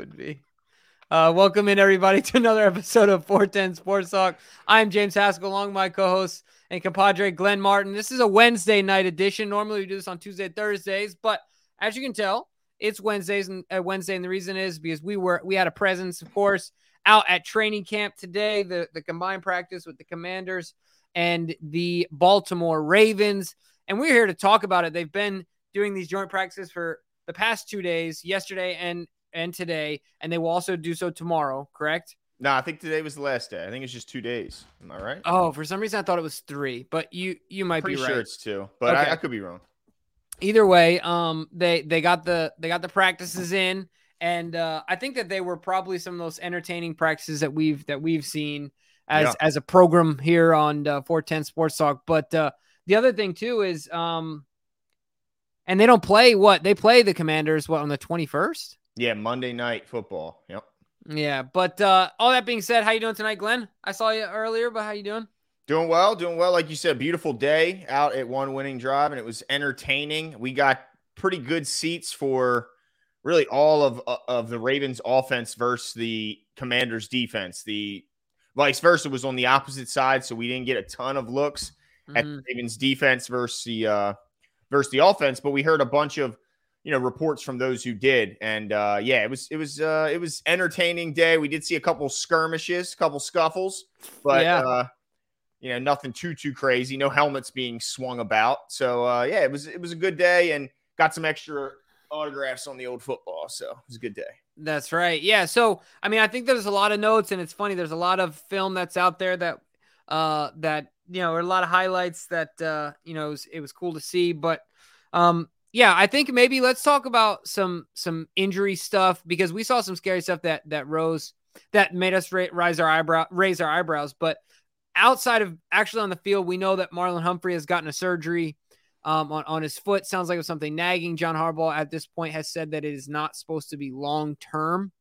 would be. Uh, welcome in everybody to another episode of 410 Sports Talk. I'm James Haskell, along my co-host and compadre Glenn Martin. This is a Wednesday night edition. Normally we do this on Tuesday, Thursdays, but as you can tell, it's Wednesdays and uh, Wednesday, and the reason is because we were we had a presence, of course, out at training camp today. The the combined practice with the Commanders and the Baltimore Ravens, and we're here to talk about it. They've been doing these joint practices for the past two days, yesterday and and today, and they will also do so tomorrow. Correct? No, I think today was the last day. I think it's just two days. Am I right? Oh, for some reason I thought it was three, but you you might Pretty be sure right. it's two, but Okay. I, I could be wrong. Either way, um, they they got the they got the practices in, and uh, I think that they were probably some of those entertaining practices that we've that we've seen as Yeah. as a program here on uh, 410 Sports Talk. But uh, the other thing too is, um, and they don't play what they play the Commanders what on the 21st. Yeah, Monday night football. Yep. Yeah, but uh, all that being said, how you doing tonight, Glenn? I saw you earlier, but how you doing? Doing well, doing well. Like you said, beautiful day out at one winning drive, and it was entertaining. We got pretty good seats for really all of uh, of the Ravens offense versus the Commanders defense. The vice versa was on the opposite side, so we didn't get a ton of looks at Mhm. the Ravens defense versus the uh, versus the offense, but we heard a bunch of you know reports from those who did, and uh, yeah, it was it was uh, it was entertaining day. We did see a couple skirmishes, a couple scuffles, but Yeah. uh, you know nothing too too crazy. No helmets being swung about, so uh, yeah, it was it was a good day, and got some extra autographs on the old football, so it was a good day. That's right. Yeah. So, I mean, I think there's a lot of notes, and it's funny. There's a lot of film that's out there that, uh, that you know, or a lot of highlights that, uh, you know, it was, it was cool to see. But, um, yeah, I think maybe let's talk about some some injury stuff because we saw some scary stuff that that rose that made us ra- rise our eyebrow raise our eyebrows. But outside of actually on the field, we know that Marlon Humphrey has gotten a surgery um, on, on his foot. Sounds like it was something nagging. John Harbaugh at this point has said that it is not supposed to be long term.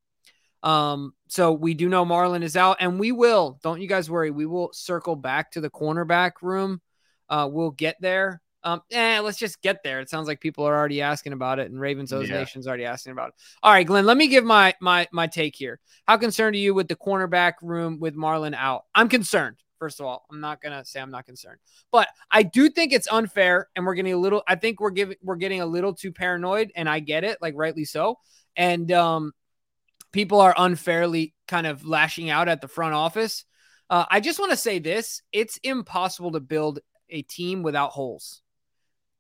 Um, so we do know Marlon is out, and we will, don't you guys worry, we will circle back to the cornerback room. Uh, we'll get there. Um, eh, let's just get there. It sounds like people are already asking about it, and Ravens O's Yeah. Nation's already asking about it. All right, Glenn, let me give my my my take here. How concerned are you with the cornerback room with Marlon out? I'm concerned. First of all, I'm not gonna say I'm not concerned, but I do think it's unfair, and we're getting a little. I think we're giving we're getting a little too paranoid, and I get it, like rightly so. And um, people are unfairly kind of lashing out at the front office. Uh, I just want to say this: it's impossible to build a team without holes.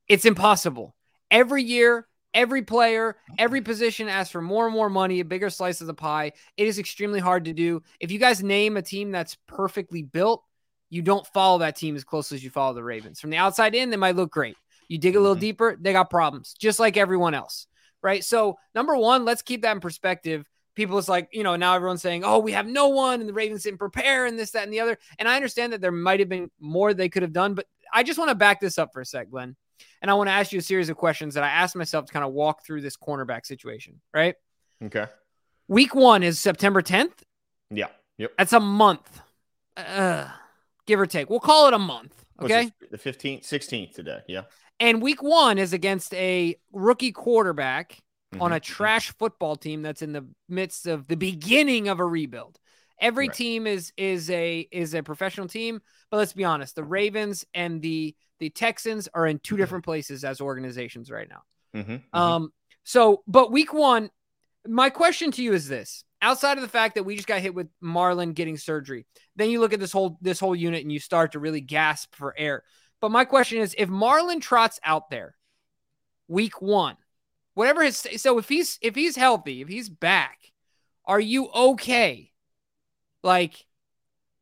It's impossible. Every year, every player, every position asks for more and more money, a bigger slice of the pie. It is extremely hard to do. If you guys name a team that's perfectly built, you don't follow that team as closely as you follow the Ravens. From the outside in, they might look great. You dig a little Mhm. deeper, they got problems, just like everyone else. Right. So, number one, let's keep that in perspective. People is like, you know, now everyone's saying, oh, we have no one, and the Ravens didn't prepare, and this, that, and the other. And I understand that there might have been more they could have done, but I just want to back this up for a sec, Glenn. And I want to ask you a series of questions that I asked myself to kind of walk through this cornerback situation, right? Okay. Week one is September 10th. Yeah. Yep. That's a month, uh, give or take. We'll call it a month. Okay. The fifteenth, sixteenth today. Yeah. And week one is against a rookie quarterback on Mhm. a trash football team that's in the midst of the beginning of a rebuild. Every Right. team is is a is a professional team, but let's be honest, the Ravens and the the Texans are in two different places as organizations right now. Mhm, mhm. Um, so, but week one, my question to you is this: outside of the fact that we just got hit with Marlon getting surgery, then you look at this whole this whole unit and you start to really gasp for air. But my question is, if Marlon trots out there, week one, whatever his so if he's if he's healthy, if he's back, are you okay? Like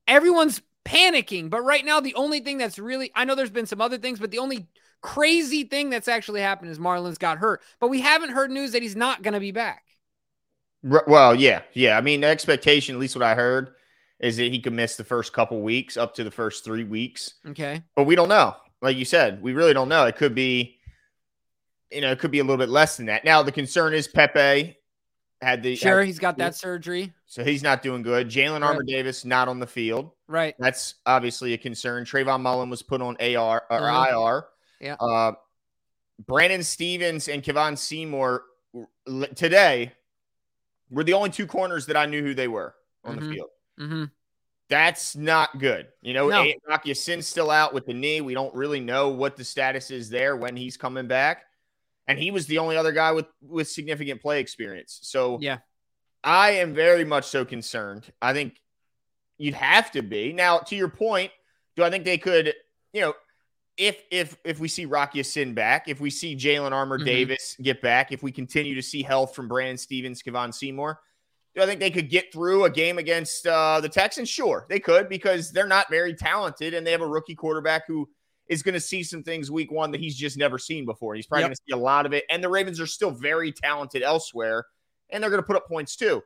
everyone's panicking, but right now the only thing that's really I know there's been some other things, but the only crazy thing that's actually happened is Marlon's got hurt. But we haven't heard news that he's not going to be back. Well, yeah, yeah. I mean, the expectation, at least what I heard, is that he could miss the first couple weeks, up to the first three weeks. Okay. But we don't know. Like you said, we really don't know. It could be, you know, it could be a little bit less than that. Now the concern is Pepe had the Sure, had- he's got that surgery. so he's not doing good. Jalyn. Armour Davis not on the field. Right. That's obviously a concern. Trayvon Mullen was put on AR or Uh-huh. IR. Yeah. Uh, Brandon Stephens and Kevon Seymour today were the only two corners that I knew who they were on Mhm. the field. Mm-hmm. That's not good. You know, No. no. Rock Ya-Sin's still out with the knee. We don't really know what the status is there when he's coming back. And he was the only other guy with with significant play experience. So Yeah. I am very much so concerned. I think you'd have to be. Now, to your point, do I think they could, you know, if if if we see Rock Ya-Sin back, if we see Jalyn Armour Mhm. Davis get back, if we continue to see health from Brandon Stephens, Kevon Seymour, do I think they could get through a game against uh, the Texans? Sure, they could because they're not very talented and they have a rookie quarterback who is going to see some things week one that he's just never seen before. He's probably Yep. going to see a lot of it. And the Ravens are still very talented elsewhere and they're going to put up points too.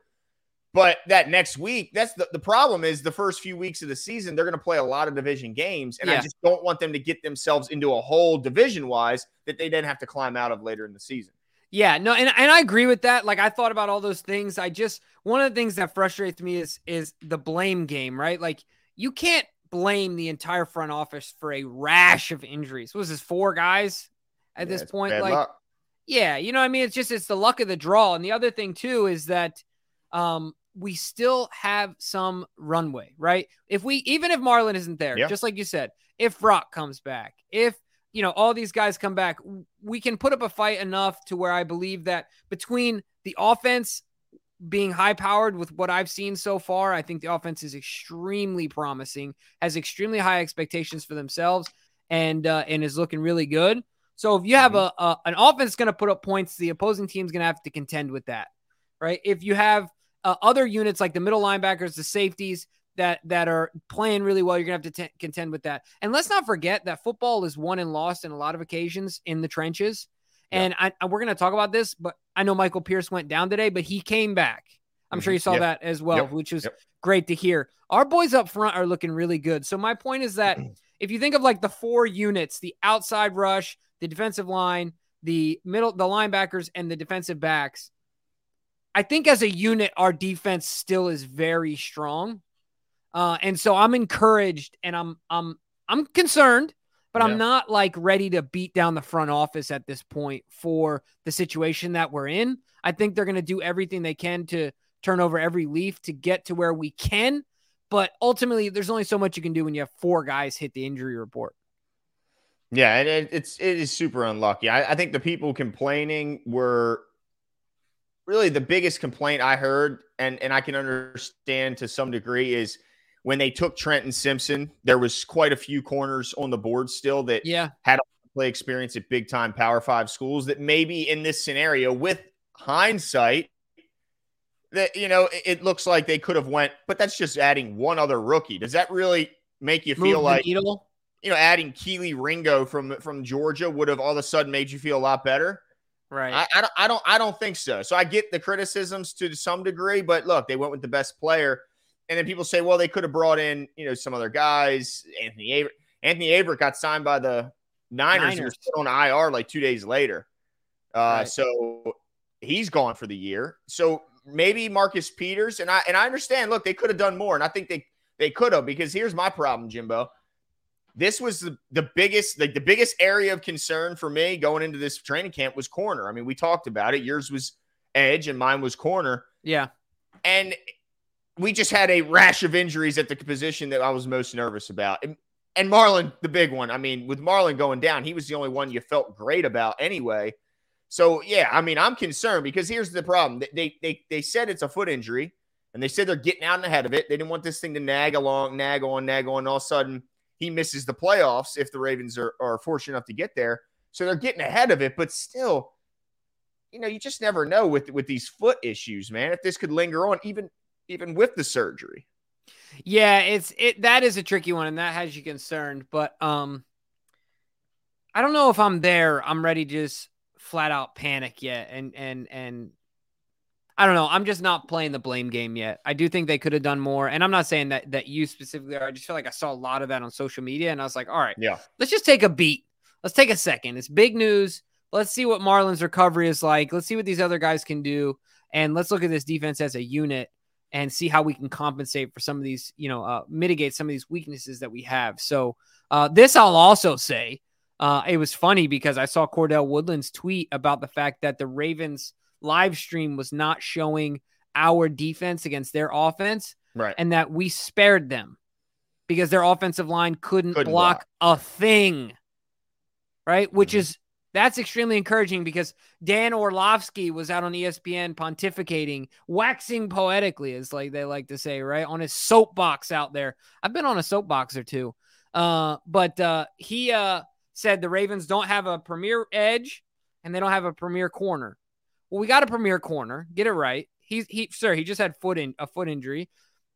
But that next week, that's the, the problem is the first few weeks of the season, they're going to play a lot of division games. And I just don't want them to get themselves into a hole division wise that they then have to climb out of later in the season. Yeah, no, and, and I agree with that. Like I thought about all those things. I just one of the things that frustrates me is is the blame game, right? Like you can't blame the entire front office for a rash of injuries. What was this four guys at Yeah, this point? Like luck. Yeah, you know what I mean? It's just it's the luck of the draw. And the other thing too is that um we still have some runway, right? If we even if Marlon isn't there, Yeah. just like you said, if Brock comes back, if you know all these guys come back, we can put up a fight enough to where I believe that between the offense being high powered with what I've seen so far, I think the offense is extremely promising, has extremely high expectations for themselves, and uh, and is looking really good. So if you have a, a an offense going to put up points, the opposing team's going to have to contend with that, right? If you have uh, other units like the middle linebackers, the safeties that that are playing really well, you're going to have to t- contend with that. And let's not forget that football is won and lost in a lot of occasions in the trenches. Yeah. And I, I- we're going to talk about this, but I know Michael Pierce went down today, but he came back. I'm sure Mhm. you saw Yep. that as well, Yep. which was Yep. great to hear. Our boys up front are looking really good. So my point is that if you think of like the four units, the outside rush, the defensive line, the middle, the linebackers, and the defensive backs, I think as a unit, our defense still is very strong. Uh, and so I'm encouraged and I'm I'm I'm concerned, but Yeah. I'm not like ready to beat down the front office at this point for the situation that we're in. I think they're going to do everything they can to turn over every leaf to get to where we can. But ultimately, there's only so much you can do when you have four guys hit the injury report. Yeah, and it, it's it is super unlucky. I, I think the people complaining were really the biggest complaint I heard, and and I can understand to some degree is when they took Trenton Simpson. There was quite a few corners on the board still that Yeah. Had play experience at big time Power Five schools. That maybe in this scenario, with hindsight, that you know it, it looks like they could have went, but that's just adding one other rookie. Does that really make you Move feel like needle. you know, adding Kelee Ringo from from Georgia would have all of a sudden made you feel a lot better. Right. I, I don't, I don't, I don't think so. So I get the criticisms to some degree, but look, they went with the best player, and then people say, well, they could have brought in, you know, some other guys. Anthony Aver- Anthony Averett got signed by the Niners, and was Niners. put on IR like two days later. Uh, Right. So he's gone for the year. So maybe Marcus Peters and I and I understand. Look, they could have done more, and I think they they could have because here's my problem, Jimbo. This was the, the biggest, like the biggest area of concern for me going into this training camp was corner. I mean, we talked about it. Yours was edge, and mine was corner. yeah. And we just had a rash of injuries at the position that I was most nervous about. And, and Marlon, the big one. I mean, with Marlon going down, he was the only one you felt great about anyway. So yeah, I mean, I'm concerned because here's the problem: They- they they said it's a foot injury, and they said they're getting out and ahead of it. They didn't want this thing to nag along, nag on, nag on. All of a sudden, he misses the playoffs if the Ravens are, are fortunate enough to get there. So they're getting ahead of it, but still, you know, you just never know with with these foot issues, man. If this could linger on, even even with the surgery. Yeah, it's it that is a tricky one and that has you concerned, but um I don't know if I'm there. I'm ready to just flat out panic yet and and and I don't know. I'm just not playing the blame game yet. I do think they could have done more. And I'm not saying that that you specifically are. I just feel like I saw a lot of that on social media and I was like, all right, Yeah. let's just take a beat. Let's take a second. It's big news. Let's see what Marlon's recovery is like. Let's see what these other guys can do. And let's look at this defense as a unit and see how we can compensate for some of these, you know, uh, mitigate some of these weaknesses that we have. So, uh, this I'll also say uh, it was funny because I saw Cordell Woodland's tweet about the fact that the Ravens live stream was not showing our defense against their offense, right? And that we spared them because their offensive line couldn't, Couldn't block, block. a thing, right? Which Mhm. is that's extremely encouraging because Dan Orlovsky was out on ESPN pontificating, waxing poetically, as like they like to say, right? On his soapbox out there. I've been on a soapbox or two. Uh, but uh he uh said the Ravens don't have a premier edge and they don't have a premier corner. Well, we got a premier corner. Get it right. He's he sir, he just had foot in a foot injury.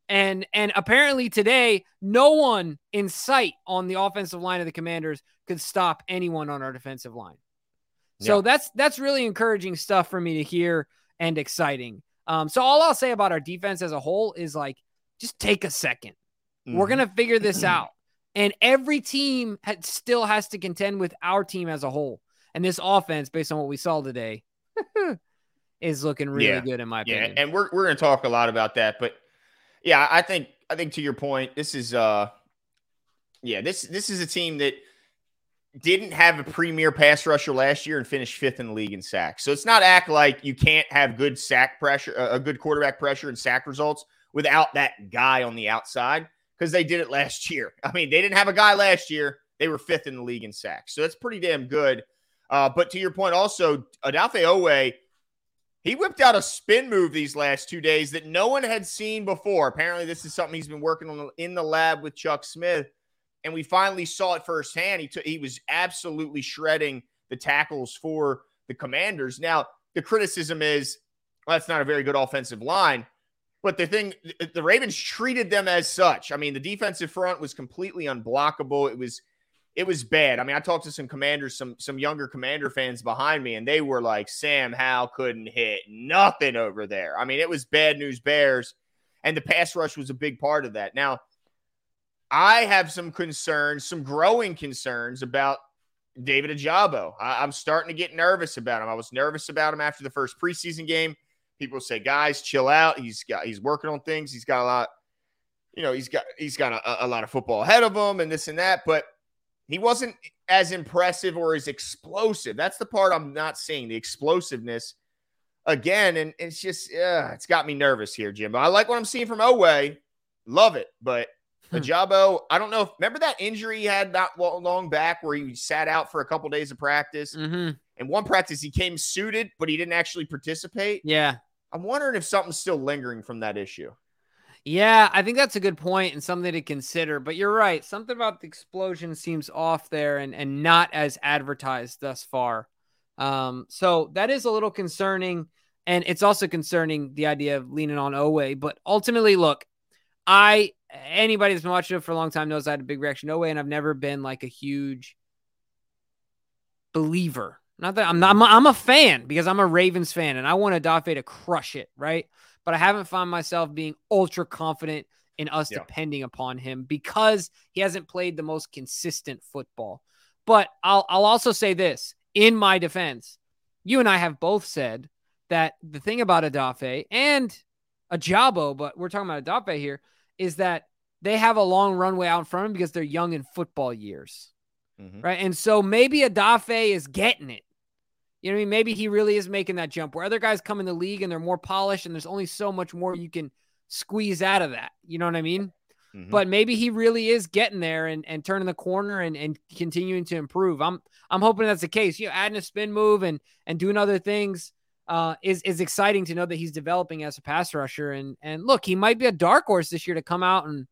And and apparently today, no one in sight on the offensive line of the commanders could stop anyone on our defensive line. So Yeah. that's that's really encouraging stuff for me to hear and exciting. Um, so all I'll say about our defense as a whole is like, just take a 2nd we We're Mhm. gonna figure this out, and every team still has to contend with our team as a whole. And this offense, based on what we saw today, is looking really Yeah. good in my opinion. Yeah, and we're we're gonna talk a lot about that, but yeah, I think I think to your point, this is uh yeah, this this is a team that didn't have a premier pass rusher last year and finished fifth in the league in sacks. So it's not act like you can't have good sack pressure, uh, a good quarterback pressure and sack results without that guy on the outside because they did it last year. I mean, they didn't have a guy last year; they were fifth in the league in sacks. So that's pretty damn good. Uh, but to your point, also Odafe Oweh he whipped out a spin move these last two days that no one had seen before. Apparently, this is something he's been working on in the lab with Chuck Smith, and we finally saw it firsthand. He took, he was absolutely shredding the tackles for the Commanders. Now, the criticism is well, that's not a very good offensive line, but the thing, the Ravens treated them as such. I mean, the defensive front was completely unblockable. It was it was bad. I mean, I talked to some commanders, some some younger commander fans behind me, and they were like, Sam Howell couldn't hit nothing over there. I mean, it was bad news bears, and the pass rush was a big part of that. Now, I have some concerns, some growing concerns about David Ojabo. I, I'm starting to get nervous about him. I was nervous about him after the first preseason game. People say, guys, chill out. He's got he's working on things. He's got a lot, you know, he's got he's got a, a lot of football ahead of him and this and that, but he wasn't as impressive or as explosive. That's the part I'm not seeing, the explosiveness again. And it's just, uh, it's got me nervous here, Jim. But I like what I'm seeing from Oweh. Love it. But Hmm. Ojabo, I don't know if, remember that injury he had not long back where he sat out for a couple days of practice? hmm And one practice, he came suited, but he didn't actually participate. Yeah. I'm wondering if something's still lingering from that issue. Yeah, I think that's a good point and something to consider. But you're right. Something about the explosion seems off there and, and not as advertised thus far. Um, so that is a little concerning. And it's also concerning the idea of leaning on Oweh. But ultimately, look, I anybody that's been watching it for a long time knows I had a big reaction to Oweh, and I've never been like a huge believer. Not that I'm not I'm a, I'm a fan because I'm a Ravens fan and I want Odafe to crush it, right? But I haven't found myself being ultra confident in us Yeah. depending upon him because he hasn't played the most consistent football. But I'll I'll also say this in my defense. You and I have both said that the thing about Odafe and Ojabo, but we're talking about Odafe here, is that they have a long runway out in front of them because they're young in football years Mhm. right? And so maybe Odafe is getting it. You know what I mean? Maybe he really is making that jump where other guys come in the league and they're more polished and there's only so much more you can squeeze out of that. You know what I mean? Mhm. But maybe he really is getting there and, and turning the corner and, and continuing to improve. I'm I'm hoping that's the case. You know, adding a spin move and and doing other things uh, is is exciting to know that he's developing as a pass rusher. And and look, he might be a dark horse this year to come out and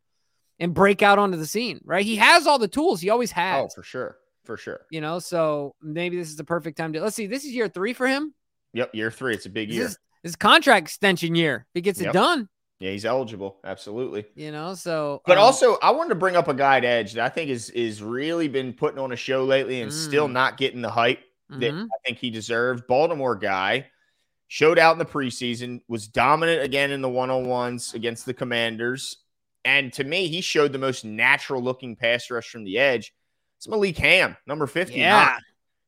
and break out onto the scene, right? He has all the tools. He always has oh, for sure. For sure. you know so maybe this is the perfect time to let's see this is year three for him Yep. Year three. It's a big this year. is, this is contract extension year if he gets it done Yeah, he's eligible. Absolutely. you know so But um, also, I wanted to bring up a guy at Edge that I think is is really been putting on a show lately and still Mm. not getting the hype that mhm. I think he deserved. Baltimore guy showed out in the preseason, was dominant again in the one on ones against the Commanders, and to me, he showed the most natural looking pass rush from the edge. It's Malik Hamm, number fifty. yeah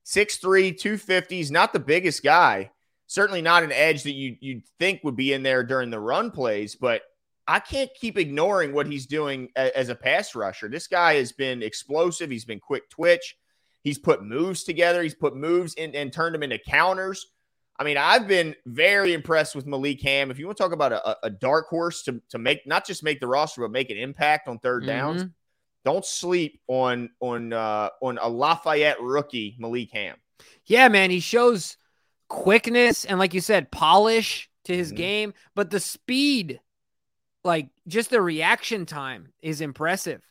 6'3, 250. He's not the biggest guy. Certainly not an edge that you, you'd think would be in there during the run plays, but I can't keep ignoring what he's doing as a pass rusher. This guy has been explosive. He's been quick twitch. He's put moves together. He's put moves in and turned them into counters. I mean, I've been very impressed with Malik Hamm. If you want to talk about a, a dark horse to, to make not just make the roster, but make an impact on 3rd downs, Mhm. Don't sleep on on uh, on a Lafayette rookie, Malik Hamm. Yeah, man, he shows quickness and like you said, polish to his Mhm. game, but the speed, like just the reaction time is impressive.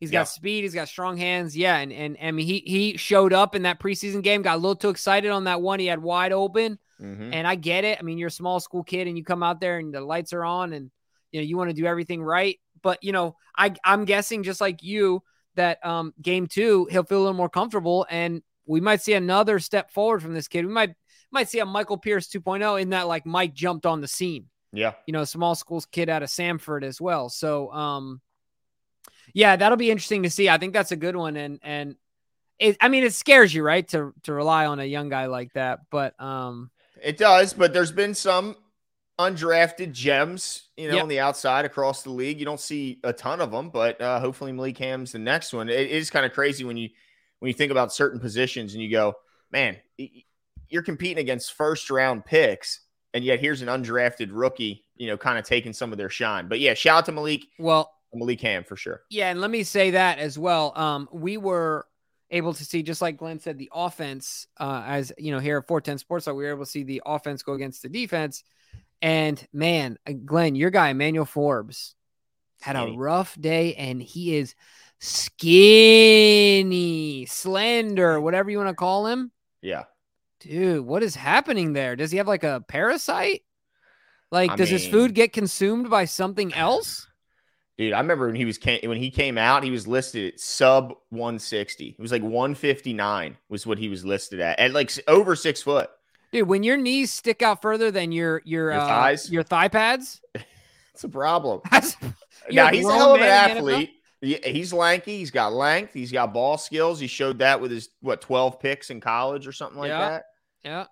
He's got Yeah. speed, he's got strong hands. Yeah, and and I mean he he showed up in that preseason game, got a little too excited on that one he had wide open. Mhm. And I get it. I mean, you're a small school kid and you come out there and the lights are on and you know you want to do everything right. But you know, I I'm guessing just like you that um game two he'll feel a little more comfortable and we might see another step forward from this kid. We might might see a Michael Pierce 2.0 in that like Mike jumped on the scene. Yeah, You know, small schools kid out of Samford as well. So um yeah, that'll be interesting to see. I think that's a good one and and it, I mean, it scares you, right, to to rely on a young guy like that. But um, it does. But there's been some undrafted gems, you know, Yep. on the outside across the league. You don't see a ton of them, but uh, hopefully Malik Hamm's the next one. It is kind of crazy when you when you think about certain positions and you go, man, you're competing against first round picks, and yet here's an undrafted rookie, you know, kind of taking some of their shine. But yeah, shout out to Malik well, Malik Hamm for sure. Yeah, and let me say that as well. Um, we were able to see, just like Glenn said, the offense, uh, as you know, here at 410 Sports, we were able to see the offense go against the defense. And man, uh, Glenn, your guy, Emmanuel Forbes, had a rough day and he is skinny, slender, whatever you want to call him. Yeah. Dude, what is happening there? Does he have like a parasite? Like, I does his food get consumed by something else? Dude, I remember when he was when he came out, he was listed at sub 160. It was like 159 was what he was listed at, at like over six foot. Dude, when your knees stick out further than your your, Your uh, thighs? your thigh pads, It's a problem. now he's a hell of an man in the NFL? athlete. Yeah, he's lanky. He's got length. He's got ball skills. He showed that with his what 12 picks in college or something like Yeah. that. yeah.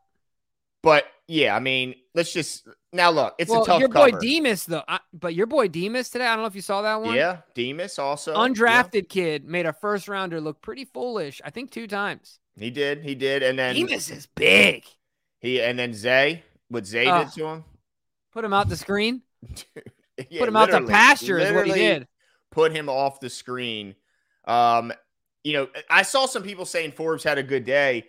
But yeah, I mean, let's just now look. It's well, a tough one. your boy cover. Demus though, I, but your boy Demus today. I don't know if you saw that one. Yeah, Demus also yeah. undrafted kid made a first rounder look pretty foolish. I think two times. He did. He did. And then Demus is big. He and then Zay, what Zay Ugh. did to him. Put him out the screen. Yeah, Put him out to literally- pasture is what he did. Put him off the screen. Um, you know, I saw some people saying Forbes had a good day.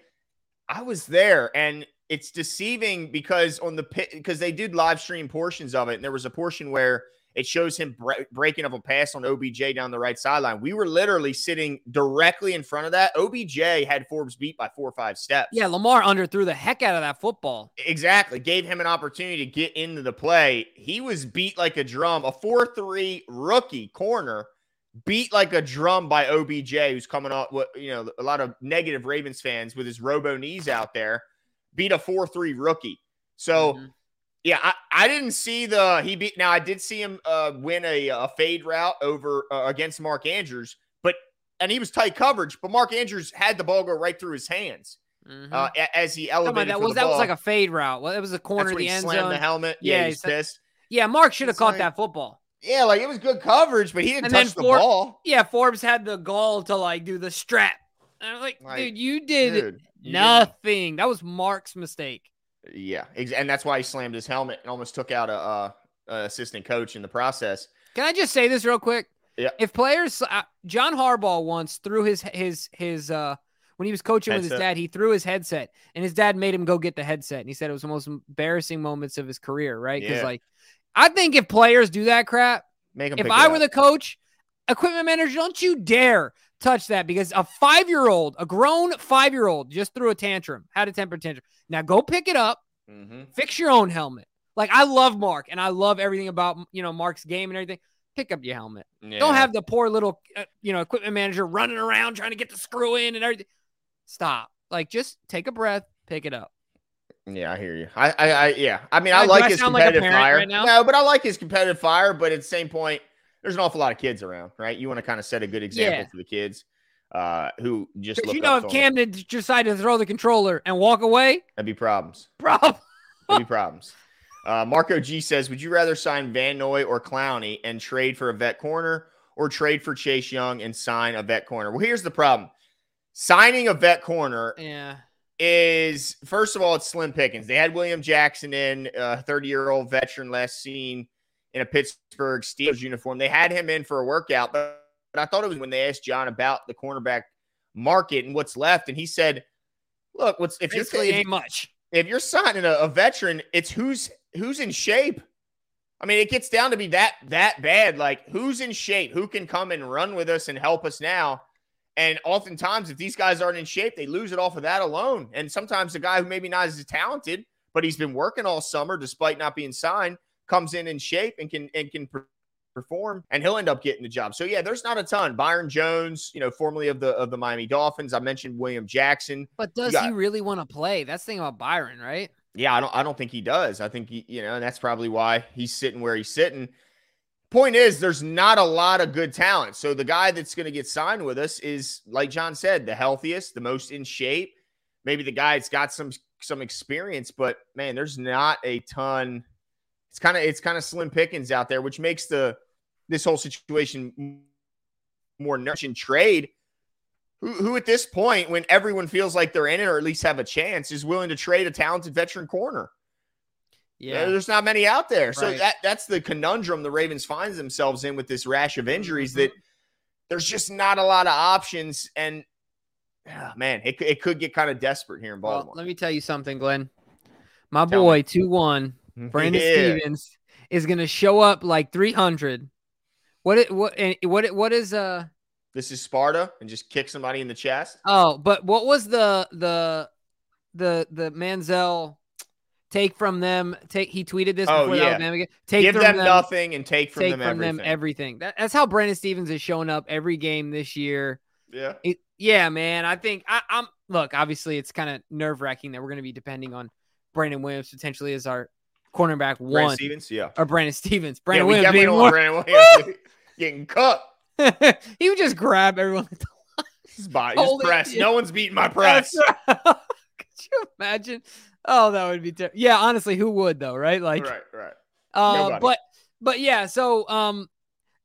I was there, and it's deceiving because on the pit because they did live stream portions of it, and there was a portion where it shows him bre- breaking up a pass on OBJ down the right sideline. We were literally sitting directly in front of that. OBJ had Forbes beat by four or five steps. Yeah, Lamar underthrew the heck out of that football. Exactly. Gave him an opportunity to get into the play. He was beat like a drum. A 4 3 rookie corner beat like a drum by OBJ, who's coming off what, you know, a lot of negative Ravens fans with his robo knees out there, beat a 4 3 rookie. So, Mhm. Yeah, I, I didn't see the, he beat, now I did see him uh, win a, a fade route over uh, against Mark Andrews, but, and he was tight coverage, but Mark Andrews had the ball go right through his hands Mhm. uh, as he Come on, elevated that was the that was like a fade route. Well, it was a corner of the he end slammed zone. the helmet. Yeah, Yeah, he's pissed. Yeah, Mark should have caught like- that football. Yeah, like it was good coverage, but he didn't And touch the for- ball. Yeah, Forbes had the gall to like do the strap. And I'm like, Like, dude, you did Dude, nothing. That was Mark's mistake. Yeah, and that's why he slammed his helmet and almost took out a, uh a assistant coach in the process. Can I just say this real quick? Yeah. If players, uh, John Harbaugh once threw his his his uh when he was coaching with his dad, he threw his headset, and his dad made him go get the headset, and he said it was the most embarrassing moments of his career, right? Because Yeah. like, I think if players do that crap, Make him. if I were up. the coach, equipment manager, don't you dare touch that because a five year old, a grown five year old, just threw a tantrum, had a temper tantrum. Now go pick it up, Mhm. fix your own helmet. Like I love Mark and I love everything about you know Mark's game and everything. Pick up your helmet. Don't have the poor little uh, you know equipment manager running around trying to get the screw in and everything. Stop. Like just take a breath, pick it up. Yeah, I hear you. I, I, I yeah. I mean, I I- like his sound like competitive fire. right now? No, but I like his competitive fire. But at the same point, there's an awful lot of kids around, right? You want to kind of set a good example Yeah. for the kids uh, who just look you know if Camden him. Cam did decide to throw the controller and walk away, That'd be problems. problem. There'd be problems. Uh, Marco G says, "Would you rather sign Van Noy or Clowney and trade for a vet corner, or trade for Chase Young and sign a vet corner?" Well, here's the problem: signing a vet corner Yeah. is first of all, it's Slim pickings. They had William Jackson in, a 30 year old veteran, last seen in a Pittsburgh Steelers uniform. They had him in for a workout, but, but I thought it was when they asked John about the cornerback market and what's left, and he said, "Look, what's if Basically you're ain't much. if you're signing a, a veteran, it's who's who's in shape." I mean, it gets down to be that that bad. Like, who's in shape? Who can come and run with us and help us now? And oftentimes, if these guys aren't in shape, they lose it off of that alone. And sometimes the guy who maybe not as talented, but he's been working all summer despite not being signed, comes in in shape and can and can perform, and he'll end up getting the job. So yeah, there's not a ton. Byron Jones, you know, formerly of the of the Miami Dolphins. I mentioned William Jackson. But does got, he really want to play? That's the thing about Byron, right? Yeah, I don't. I don't think he does. I think he, you know, and that's probably why he's sitting where he's sitting. Point is, there's not a lot of good talent. So the guy that's going to get signed with us is, like John said, the healthiest, the most in shape. Maybe the guy that's got some some experience, but man, there's not a ton. It's kind of it's kind of slim pickings out there, which makes the this whole situation more nourishing trade. Who, who at this point, when everyone feels like they're in it or at least have a chance, is willing to trade a talented veteran corner? Yeah, there's not many out there. So right. that that's the conundrum the Ravens finds themselves in with this rash of injuries. Mm-hmm. That there's just not a lot of options, and oh, man, it it could get kind of desperate here in Baltimore. Well, let me tell you something, Glenn. My tell boy, two one, Brandon yeah. Stephens is going to show up like 300. What it, what what what is uh? This is Sparta and just kick somebody in the chest. Oh, but what was the the the the Manziel take from them. Take he tweeted this. Oh yeah, take give them, them, nothing and take from take them from everything. them everything. That, that's how Brandon Stephens is showing up every game this year. Yeah, it, yeah, man. I think I, am look. Obviously, it's kind of nerve wracking that we're going to be depending on Brandon Williams potentially as our cornerback Brandon one. Yeah, or Brandon Stephens. Brandon yeah, Williams being. Brandon Williams getting cut. he would just grab everyone at the line. His body, his press. No one's beating my press. Could you imagine? Oh, that would be terrible. Yeah, honestly, who would though, right? Like, right, right. Uh, but but yeah, so um,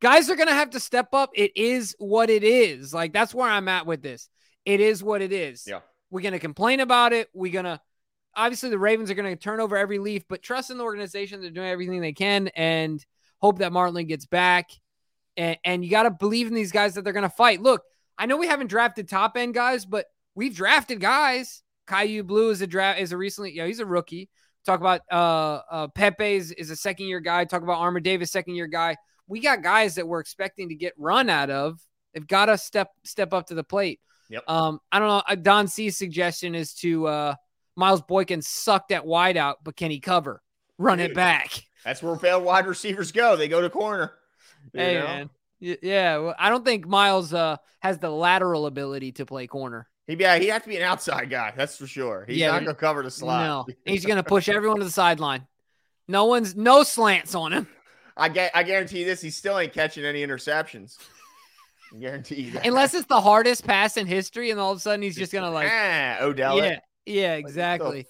guys are gonna have to step up. It is what it is. Like that's where I'm at with this. It is what it is. Yeah, we're gonna complain about it. We're gonna obviously the Ravens are gonna turn over every leaf, but trust in the organization. They're doing everything they can and hope that Marlon gets back. And, and you got to believe in these guys that they're going to fight. Look, I know we haven't drafted top end guys, but we've drafted guys Kyu Blu is a draft is a recently yeah he's a rookie. Talk about uh, uh Pepe is, is a second year guy. Talk about Armour Davis second year guy. We got guys that we're expecting to get run out of. They've got to step step up to the plate. Yep. Um, I don't know. Uh, Don C's suggestion is to uh, Miles Boykin sucked at wideout, but can he cover? Run Dude, it back. That's where failed wide receivers go. They go to corner. Hey know? man. Yeah, well, I don't think Miles uh, has the lateral ability to play corner. He yeah, he has to be an outside guy. That's for sure. He's yeah, not gonna cover the slot. No, he's gonna push everyone to the sideline. No one's no slants on him. I get. I guarantee this. He still ain't catching any interceptions. I guarantee you that. Unless it's the hardest pass in history, and all of a sudden he's just gonna like ah, Odell. Yeah, yeah, exactly.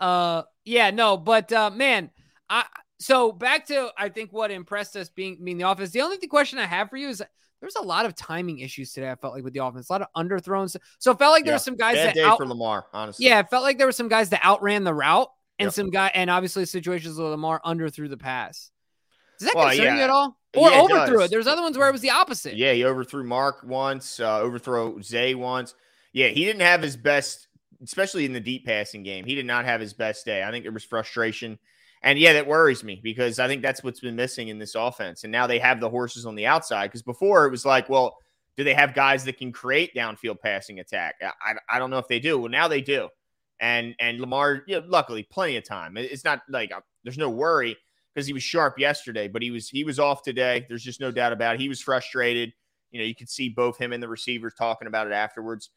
Uh, yeah, no, but uh, man, I so back to I think what impressed us being being the offense. The only question I have for you is there's a lot of timing issues today. I felt like with the offense, a lot of underthrows. So it felt like there yeah. were some guys Bad that day out, for Lamar, honestly. Yeah, it felt like there were some guys that outran the route, and yep. some guy, and obviously situations where Lamar underthrew the pass. Does that well, concern yeah. you at all? Or yeah, overthrew it, it? There's other ones where it was the opposite. Yeah, he overthrew Mark once, uh, overthrow Zay once. Yeah, he didn't have his best, especially in the deep passing game. He did not have his best day. I think there was frustration. And yeah, that worries me because I think that's what's been missing in this offense. And now they have the horses on the outside because before it was like, well, do they have guys that can create downfield passing attack? I, I don't know if they do. Well, now they do. And and Lamar, you know, luckily, plenty of time. It's not like uh, there's no worry because he was sharp yesterday, but he was he was off today. There's just no doubt about it. He was frustrated. You know, you could see both him and the receivers talking about it afterwards.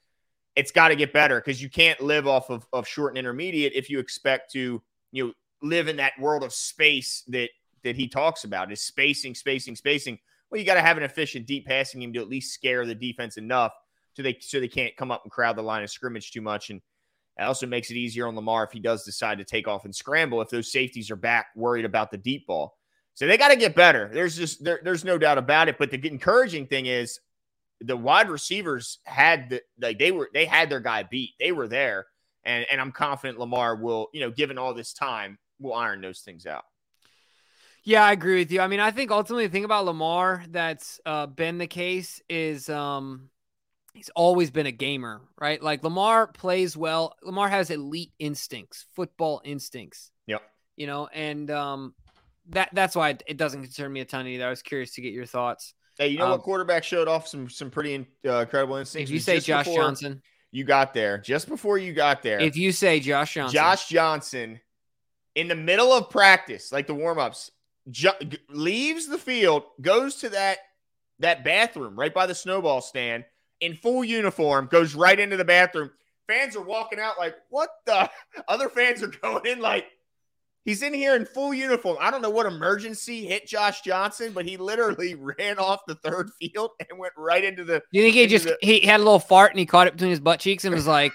It's got to get better because you can't live off of, of short and intermediate if you expect to, you know, live in that world of space that that he talks about is spacing, spacing, spacing. Well, you got to have an efficient deep passing game to at least scare the defense enough so they so they can't come up and crowd the line of scrimmage too much. And it also makes it easier on Lamar if he does decide to take off and scramble if those safeties are back worried about the deep ball. So they got to get better. There's just there, there's no doubt about it. But the encouraging thing is the wide receivers had the like they were they had their guy beat. They were there And and I'm confident Lamar will, you know, given all this time, will iron those things out. Yeah, I agree with you. I mean, I think ultimately the thing about Lamar that's uh, been the case is um, he's always been a gamer, right? Like Lamar plays well. Lamar has elite instincts, football instincts. Yep. You know, and um, that that's why it, it doesn't concern me a ton either. I was curious to get your thoughts. Hey, you know Um, what quarterback showed off some some pretty uh, incredible instincts? If you say Josh Johnson, you got there just before you got there. if you say Josh Johnson, Josh Johnson in the middle of practice, like the warm-ups, ju- leaves the field, goes to that that bathroom right by the snowball stand in full uniform, goes right into the bathroom. Fans are walking out like, "What the?" Other fans are going in like, "He's in here in full uniform." I don't know what emergency hit Josh Johnson, but he literally ran off the third field and went right into the you think he just the- he had a little fart and he caught it between his butt cheeks and was like,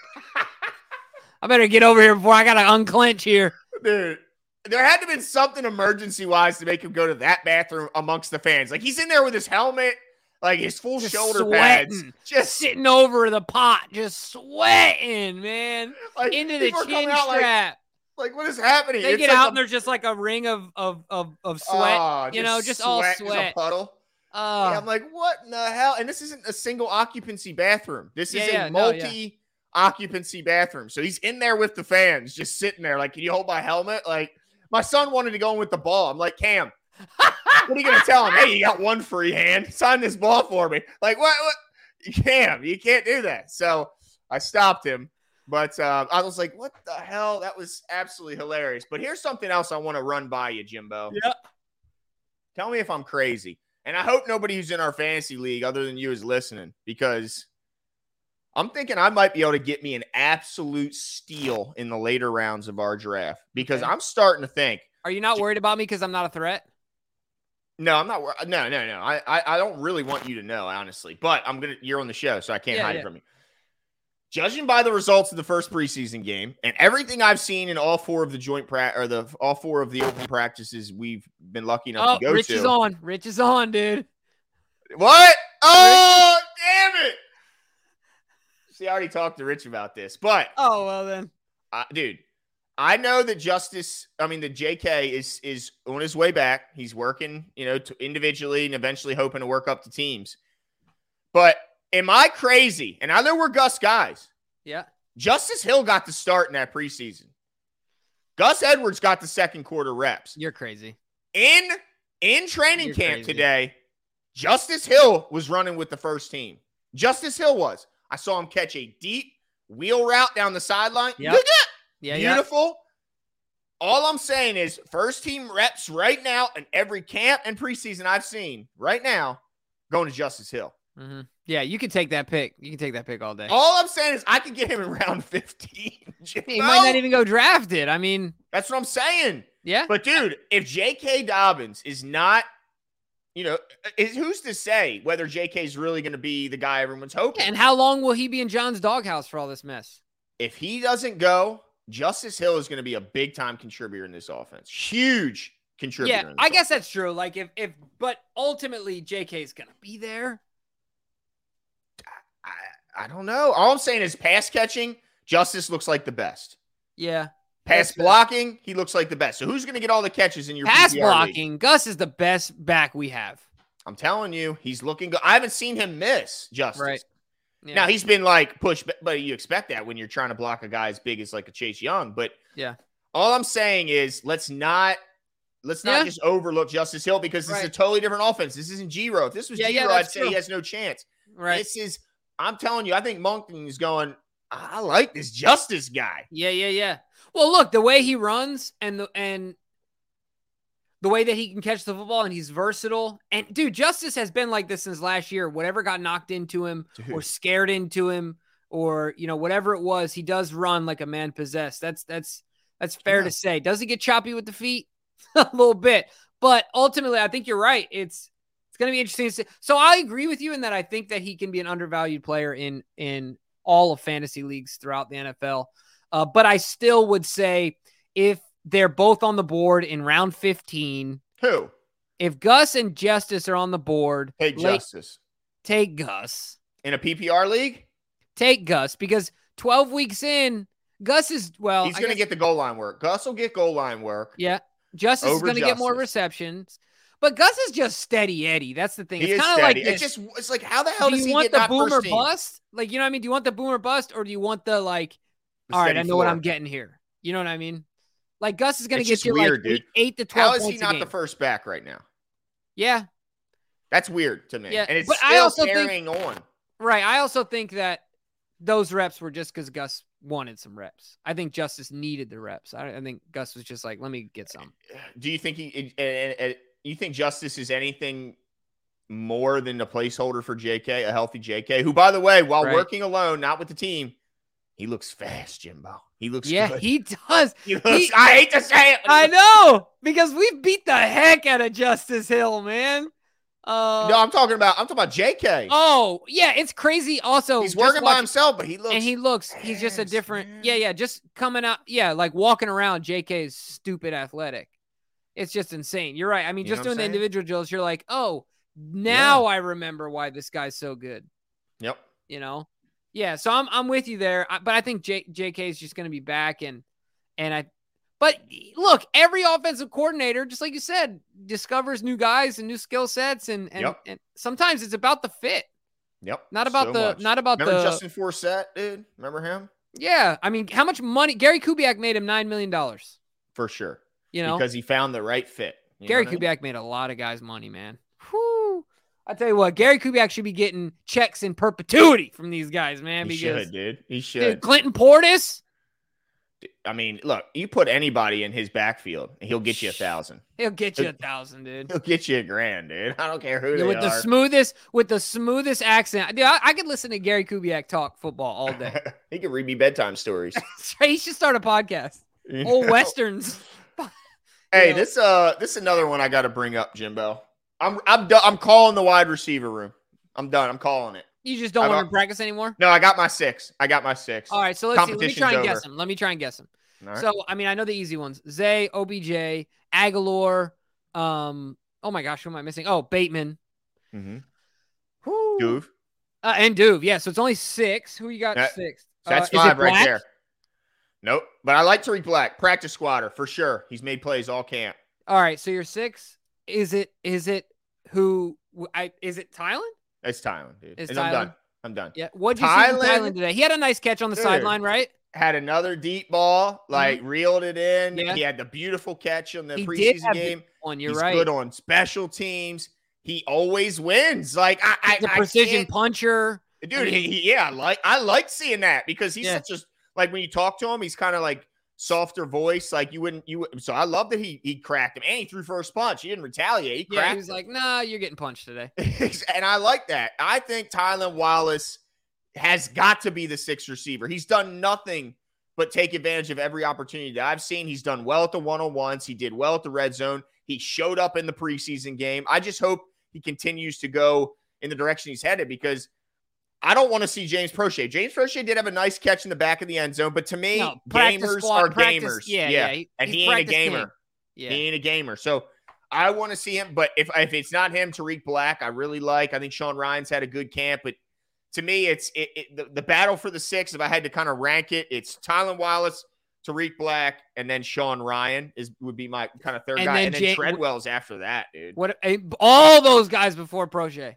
"I better get over here before I gotta unclench here." Dude, there had to have been something emergency wise to make him go to that bathroom amongst the fans. Like he's in there with his helmet, like his full Just shoulder pads, just Sitting over the pot, just sweating, man, like into the chin out like, strap. Like what is happening? they It's get like out a- and there's just like a ring of of of, of sweat. oh, you know, just all just sweat. a puddle. Uh, Yeah, I'm like, what in the hell? And this isn't a single occupancy bathroom. This Yeah, is a yeah. multi occupancy bathroom. So he's in there with the fans, just sitting there. Like, can you hold my helmet? Like, my son wanted to go in with the ball. I'm like, Cam, what are you gonna tell him? Hey, you got one free hand. Sign this ball for me. Like, what? What? Cam, you can't do that. So I stopped him. But uh, I was like, what the hell? That was absolutely hilarious. But here's something else I want to run by you, Jimbo. Yep. Tell me if I'm crazy. And I hope nobody who's in our fantasy league other than you is listening because I'm thinking I might be able to get me an absolute steal in the later rounds of our draft because Okay. I'm starting to think Are you not worried about me because I'm not a threat? no, I'm not. No, no, no. I, I, I don't really want you to know, honestly. But I'm gonna. You're on the show, so I can't Yeah, hide yeah. it from you. Judging by the results of the first preseason game and everything I've seen in all four of the joint pra- or the all four of the open practices we've been lucky enough Oh, to go Rich to. Rich is on. Rich is on, dude. What? Oh, damn it! See, I already talked to Rich about this, but Oh well then. uh, dude, I know that Justice. I mean, the J.K. is is on his way back. He's working, you know, to individually and eventually hoping to work up to teams. But am I crazy? And I know we're Gus guys. Yeah. Justice Hill got the start in that preseason. Gus Edwards got the second quarter reps You're crazy. in in training You're camp crazy. today. Justice Hill was running with the first team. Justice Hill was. I saw him catch a deep wheel route down the sideline. Yep. Look at Yeah, yeah. beautiful. All I'm saying is first team reps right now in every camp and preseason I've seen right now going to Justice Hill. hmm Yeah, you can take that pick. You can take that pick all day. All I'm saying is I could get him in round 15. he might not even go drafted. I mean, That's what I'm saying. yeah. But dude, if J.K. Dobbins is not, you know, is, who's to say whether J.K. is really going to be the guy everyone's hoping? And how long will he be in John's doghouse for all this mess? if he doesn't go, Justice Hill is going to be a big time contributor in this offense. Huge contributor. Yeah, I guess offense. that's true. Like if if but ultimately JK is gonna be there. I, don't know. All I'm saying is pass catching, Justice looks like the best. Yeah. Pass blocking, he looks like the best. So who's going to get all the catches in your Pass PPR league? blocking. Gus is the best back we have. I'm telling you, he's looking good. I haven't seen him miss Justice. Right. Yeah. Now he's been like pushed, but you expect that when you're trying to block a guy as big as like a Chase Young. But Yeah. all I'm saying is let's not let's not Yeah. just overlook Justice Hill because this is a totally different offense. This isn't G-Ro. If this was Yeah, G-Ro, I'd say true. he has no chance. right. This is I'm telling you, I think Monken is going. I like this Justice guy. Yeah, yeah, yeah. Well, look, the way he runs and the and the way that he can catch the football and he's versatile. And dude, Justice has been like this since last year. Whatever got knocked into him or scared into him or you know whatever it was, he does run like a man possessed. That's that's that's fair Yeah. to say. Does he get choppy with the feet? a little bit. But ultimately, I think you're right. It's it's going to be interesting to see. So I agree with you in that I think that he can be an undervalued player in in all of fantasy leagues throughout the NFL. Uh, but I still would say if they're both on the board in round 15, Who? if Gus and Justice are on the board, Take late- Justice take Gus. in a PPR league. Take Gus because 12 weeks in, Gus is well. He's going to get the goal line work. Gus will get goal line work. yeah. Justice is going to get more receptions, but Gus is just steady Eddie. That's the thing. He it's kind of like this. it's just it's like how the hell do does you want the boomer bust? Like you know what I mean? Do you want the boomer bust or do you want the like? The all right, I know what. I'm getting here. You know what I mean? Like Gus is going to get you weird, like eight, dude. eight to twelve How is he not the first back right now? yeah, That's weird to me. Yeah, and it's but I still also think- carrying on. right. I also think that those reps were just because Gus wanted some reps. I think Justice needed the reps. I, I think Gus was just like, let me get some. Do you think he? And, and- and you think Justice is anything more than a placeholder for JK, a healthy JK? Who, by the way, while Right. working alone, not with the team, he looks fast, Jimbo. He looks Yeah, good. he does. He looks, he- I hate to say it. I know because we beat the heck out of Justice Hill, man. Uh, No, I'm talking about. I'm talking about JK. oh yeah, it's crazy. Also, he's working by himself, but he looks. and he looks he's just a different man. yeah yeah just coming out yeah like walking around jk is stupid athletic it's just insane you're right i mean You just doing the individual drills you're like oh now i remember why this guy's so good Yep. you know yeah so i'm, I'm with you there I- but i think J, jk is just going to be back and and i but look every offensive coordinator just like you said discovers new guys and new skill sets and and, Yep. and sometimes it's about the fit Yep. not about So the much. not about Remember the Justin Forsett, dude? Remember him? Yeah, I mean, how much money? Gary Kubiak made him nine million dollars. For sure. You know, because he found the right fit. Gary what I mean? Kubiak made a lot of guys money, man. Whew. I tell you what, Gary Kubiak should be getting checks in perpetuity from these guys, man. He because should, dude. He dude, should. Clinton Portis, I mean, look, you put anybody in his backfield, and he'll get you a thousand. he'll get you a thousand, dude. He'll get you a grand, dude. I don't care who Yeah, with the smoothest, with the smoothest accent, dude. I, I could listen to Gary Kubiak talk football all day. he could read me bedtime stories. he should start a podcast. You Old know? westerns. Hey, know? this uh, this is another one I got to bring up, Jimbo. I'm I'm done. I'm calling the wide receiver room. I'm done. I'm calling it. You just don't I want to practice anymore. No, I got my six. I got my six. All right, so let's see. Let me try and guess over. them. Let me try and guess them. All right. So I mean, I know the easy ones: Zay, OBJ, Agholor. Um, oh my gosh, who am I missing? Oh, Bateman. mm-hmm. Whew. Goove. Uh, and Duve. Yeah, so it's only six. Who you got That- six? That's Uh, five right there. Nope. But I like Tarik Black, practice squatter for sure. He's made plays all camp. All right, so you're six. Is it? Is it who? I is it Tylan? It's Tylan, dude. It's and I'm done. I'm done. Yeah. What'd you see from Tylan? Today? He had a nice catch on the Dude. sideline, right? Had another deep ball, like reeled it in. Mm-hmm. Yeah. He had the beautiful catch on the He preseason game. One, you're He's right. good on special teams. He always wins. Like I, I the precision can't- puncher. dude. I mean- he, he- yeah, I like I like seeing that because he's Yeah. such a like when you talk to him, he's kind of like softer voice. Like you wouldn't you. would- So I love that he he cracked him and he threw first punch. He didn't retaliate. He Yeah, cracked. he was like, "Nah, you're getting punched today." and I like that. I think Tylan Wallace has got to be the sixth receiver. He's done nothing but take advantage of every opportunity that I've seen. He's done well at the one on ones. He did well at the red zone. He showed up in the preseason game. I just hope he continues to go in the direction he's headed because I don't want to see James Proche. James Proche did have a nice catch in the back of the end zone, but to me, No, gamers squad- are practice- gamers. Yeah, yeah, he- and he's he ain't a gamer. Yeah. He ain't a gamer. So I want to see him. But if if it's not him, Tarik Black, I really like. I think Sean Ryan's had a good camp. But to me, it's it, it, the, the battle for the six. If I had to kind of rank it, it's Tylan Wallace, Tarik Black, and then Sean Ryan is would be my kind of third And guy. then and then Ja- Treadwell's after that, dude. What? eh, All those guys before Proche.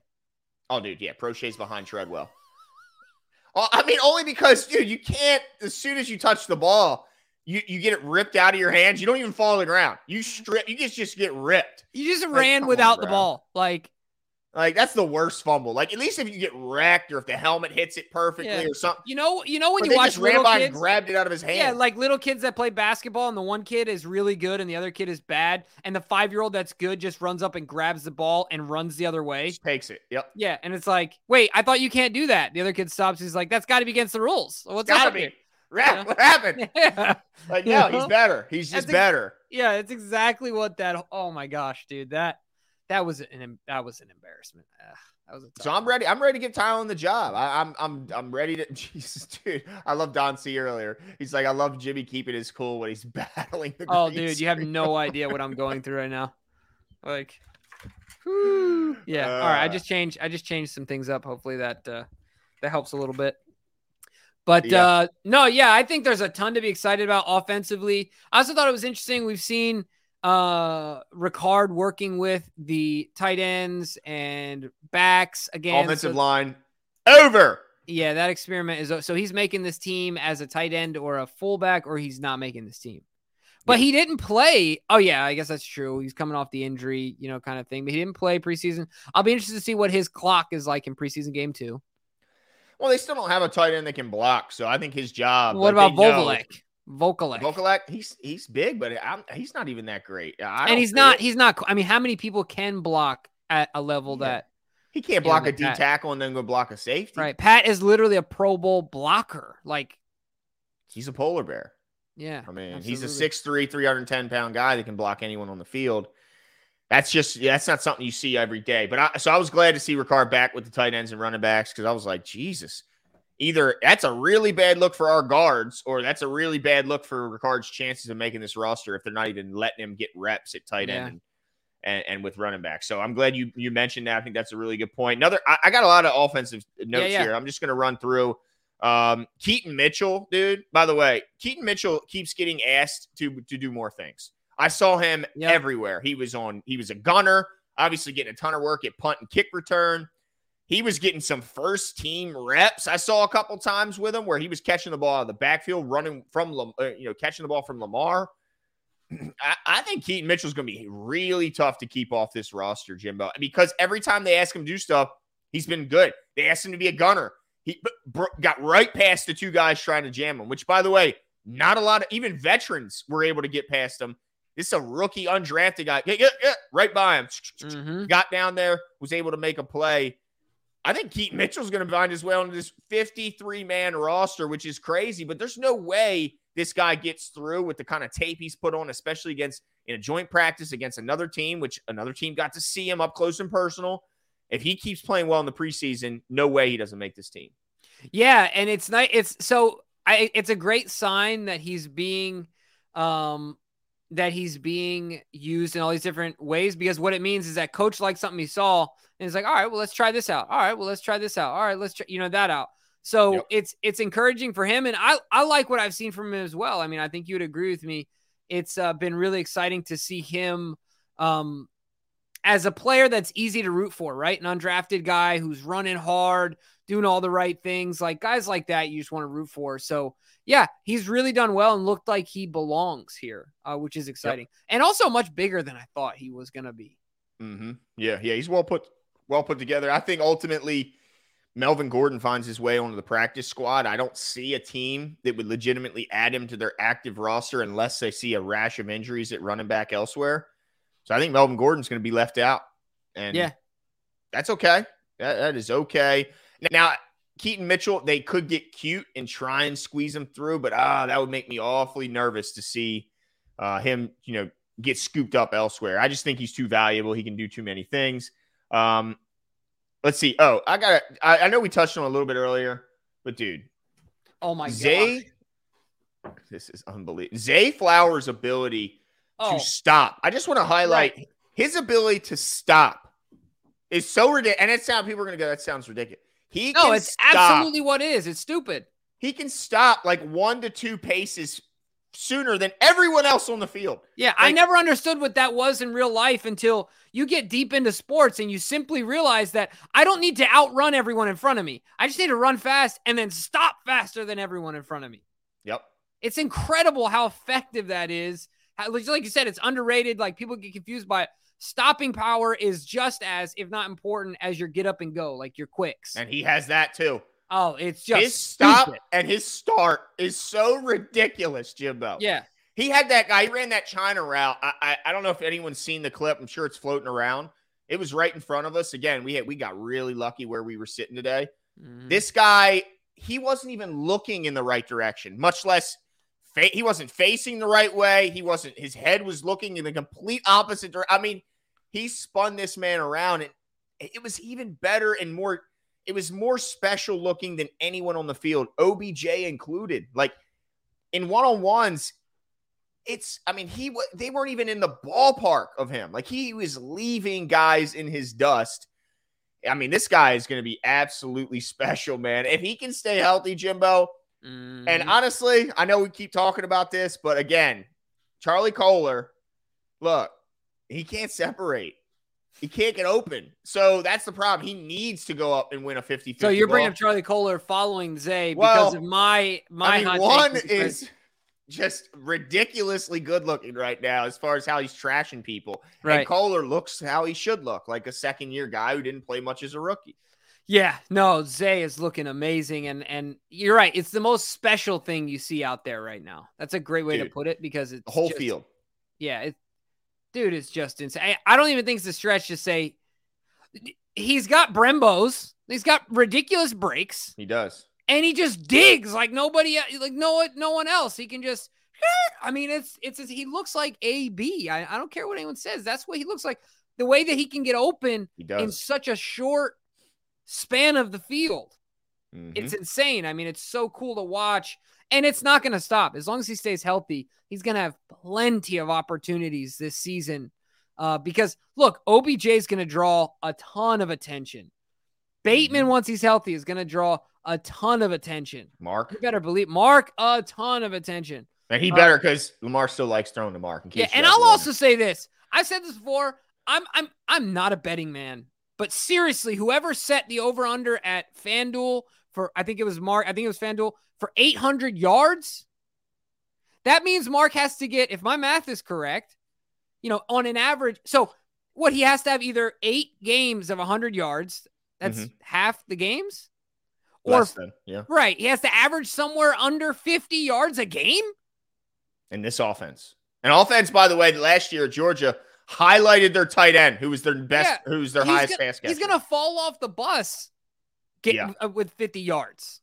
Oh, dude, yeah, Proche's behind Treadwell. Oh, I mean, only because, dude, you can't. As soon as you touch the ball, you you get it ripped out of your hands. You don't even fall to the ground. You strip. You just just get ripped. You just Like, ran without on, the ball. Like, Like that's the worst fumble. Like at least if you get wrecked or if the helmet hits it perfectly Yeah. or something. you know, you know when But you watch just ran little by kids. and grabbed it out of his hand. Yeah, like little kids that play basketball, and the one kid is really good, and the other kid is bad, and the five year old that's good just runs up and grabs the ball and runs the other way. just takes it. Yep. Yeah, and it's like, wait, I thought you can't do that. The other kid stops. He's like, that's got to be against the rules. What's Gotta be. here? Rap, Yeah. What happened? Yeah, Like no, he's better. He's just That's ex- better. yeah, it's exactly what that. Oh my gosh, dude, that that was an that was an embarrassment. Ugh, that was a So I'm ready. I'm ready to give Tylan the job. I, I'm I'm I'm ready to. Jesus, dude. I love Don C earlier. He's like, I love Jimmy keeping his cool when he's battling the. Oh, dude, you have no idea what I'm going through right now. Like, whew. yeah. All right, I Uh. just changed. I just changed some things up. Hopefully that uh, that helps a little bit. But yeah. uh no, yeah, I think there's a ton to be excited about offensively. I also thought it was interesting. We've seen uh Ricard working with the tight ends and backs again. Offensive so, line over. Yeah, that experiment is so he's making this team as a tight end or a fullback, or he's not making this team. But yeah. he didn't play. Oh yeah, I guess that's true. He's coming off the injury, you know, kind of thing. But he didn't play preseason. I'll be interested to see what his clock is like in preseason game two. Well, they still don't have a tight end that can block, so I think his job. What like, about Vokolek? Vokolek. Vokolek, he's he's big, but I'm, he's not even that great. And he's not. It. He's not. I mean, how many people can block at a level yeah. that he can't block a D tackle and then go block a safety? Right. Pat is literally a Pro Bowl blocker. Like he's a polar bear. Yeah. I mean, absolutely. he's a 6'3", 310 pound guy that can block anyone on the field. That's just that's not something you see every day. But I, so I was glad to see Ricard back with the tight ends and running backs because I was like, Jesus, either that's a really bad look for our guards, or that's a really bad look for Ricard's chances of making this roster if they're not even letting him get reps at tight end and, and, and, with running back. So I'm glad you you mentioned that. I think that's a really good point. Another, I, I got a lot of offensive notes yeah, yeah. here. I'm just going to run through. Um, Keaton Mitchell, dude. By the way, Keaton Mitchell keeps getting asked to to do more things. I saw him everywhere. He was on, he was a gunner, obviously getting a ton of work at punt and kick return. He was getting some first team reps. I saw a couple times with him where he was catching the ball out of the backfield, running from, uh, you know, catching the ball from Lamar. I, I think Keaton Mitchell's going to be really tough to keep off this roster, Jimbo, because every time they ask him to do stuff, he's been good. They asked him to be a gunner. He got right past the two guys trying to jam him, which, by the way, not a lot of even veterans were able to get past him. This is a rookie, undrafted guy. Yeah, yeah, yeah, right by him. Mm-hmm. Got down there, was able to make a play. I think Keaton Mitchell's going to find his way onto this 53 man roster, which is crazy, but there's no way this guy gets through with the kind of tape he's put on, especially against in a joint practice against another team, which another team got to see him up close and personal. If he keeps playing well in the preseason, no way he doesn't make this team. Yeah, and it's nice. It's so I. It's a great sign that he's being um that he's being used in all these different ways because what it means is that coach likes something he saw and he's like, all right, well, let's try this out. All right, well, let's try this out. All right, let's try, you know, that out. So yep. it's it's encouraging for him, and I I like what I've seen from him as well. I mean, I think you would agree with me. It's uh, been really exciting to see him um, as a player that's easy to root for, right? An undrafted guy who's running hard, doing all the right things. Like guys like that, you just want to root for. So yeah, he's really done well and looked like he belongs here, uh, which is exciting, yep. and also much bigger than I thought he was going to be. Mm-hmm. Yeah, yeah, he's well put, well put together. I think ultimately. Melvin Gordon finds his way onto the practice squad. I don't see a team that would legitimately add him to their active roster unless they see a rash of injuries at running back elsewhere. So I think Melvin Gordon's going to be left out. And yeah, that's okay. that, that is okay. Now, Keaton Mitchell, they could get cute and try and squeeze him through, but ah, that would make me awfully nervous to see uh, him, you know, get scooped up elsewhere. I just think he's too valuable. He can do too many things. Um, let's see. Oh, I got. I, I know we touched on a little bit earlier, but dude, oh my Zay, god, this is unbelievable. Zay Flowers' ability oh. to stop. I just want to highlight right. his ability to stop is so ridiculous. And it sounds people are going to go, that sounds ridiculous. He no, it's stop. absolutely what it is. It's stupid. He can stop like one to two paces sooner than everyone else on the field. Yeah, like, I never understood what that was in real life until you get deep into sports and you simply realize that I don't need to outrun everyone in front of me. I just need to run fast and then stop faster than everyone in front of me. Yep. It's incredible how effective that is. Like you said, it's underrated. Like people get confused by it stopping power is just as, if not important, as your get up and go, like your quicks. And he has that too. Oh, it's just his stop stupid. and his start is so ridiculous, Jimbo. Yeah. He had that guy, he ran that China route. I, I, I don't know if anyone's seen the clip. I'm sure it's floating around. It was right in front of us. Again, we had we got really lucky where we were sitting today. Mm. This guy, he wasn't even looking in the right direction, much less fa- he wasn't facing the right way. He wasn't his head was looking in the complete opposite direction. I mean, he spun this man around and it was even better and more it was more special looking than anyone on the field obj included like in one-on-ones it's i mean he they weren't even in the ballpark of him like he was leaving guys in his dust i mean this guy is going to be absolutely special man if he can stay healthy jimbo And Mhm. honestly, I know we keep talking about this, but again, Charlie Kolar, look, he can't separate. He can't get open. So that's the problem. He needs to go up and win a 50 50. so you're bringing up Charlie Kolar following Zay because of my my I mean, one is just ridiculously good looking right now as far as how he's trashing people. right. And Kolar looks how he should look, like a second year guy who didn't play much as a rookie. Yeah, no, Zay is looking amazing, and and you're right. It's the most special thing you see out there right now. That's a great way to put it because it's The whole just- field. Yeah, it, dude, it's just insane. I, I don't even think it's a stretch to say he's got Brembos, he's got ridiculous brakes, He does. and he just digs like nobody, like no no one else. He can just. I mean, it's it's he looks like a B. I, I don't care what anyone says. That's what he looks like. The way that he can get open He does in such a short span of the field. Mhm. It's insane. I mean, it's so cool to watch, and it's not going to stop as long as he stays healthy. He's going to have plenty of opportunities this season. Uh, because look, OBJ is going to draw a ton of attention. Bateman, Mhm. once he's healthy, is going to draw a ton of attention. Mark. You better believe Mark a ton of attention. And he Uh, better because Lamar still likes throwing to Mark. In case Yeah, and I'll wonder. also say this. I've said this before. I'm I'm I'm not a betting man, but seriously, whoever set the over under at FanDuel for I think it was Mark, I think it was FanDuel for 800 yards. That means Mark has to get, if my math is correct, you know, on an average. So what he has to have either eight games of 100 yards. That's Mhm. half the games. Or than, yeah. right, he has to average somewhere under 50 yards a game. In this offense. And offense, by the way, last year Georgia highlighted their tight end, who was their best, Yeah, who's their highest gonna, pass catcher. He's gonna fall off the bus, get Yeah. uh, with 50 yards.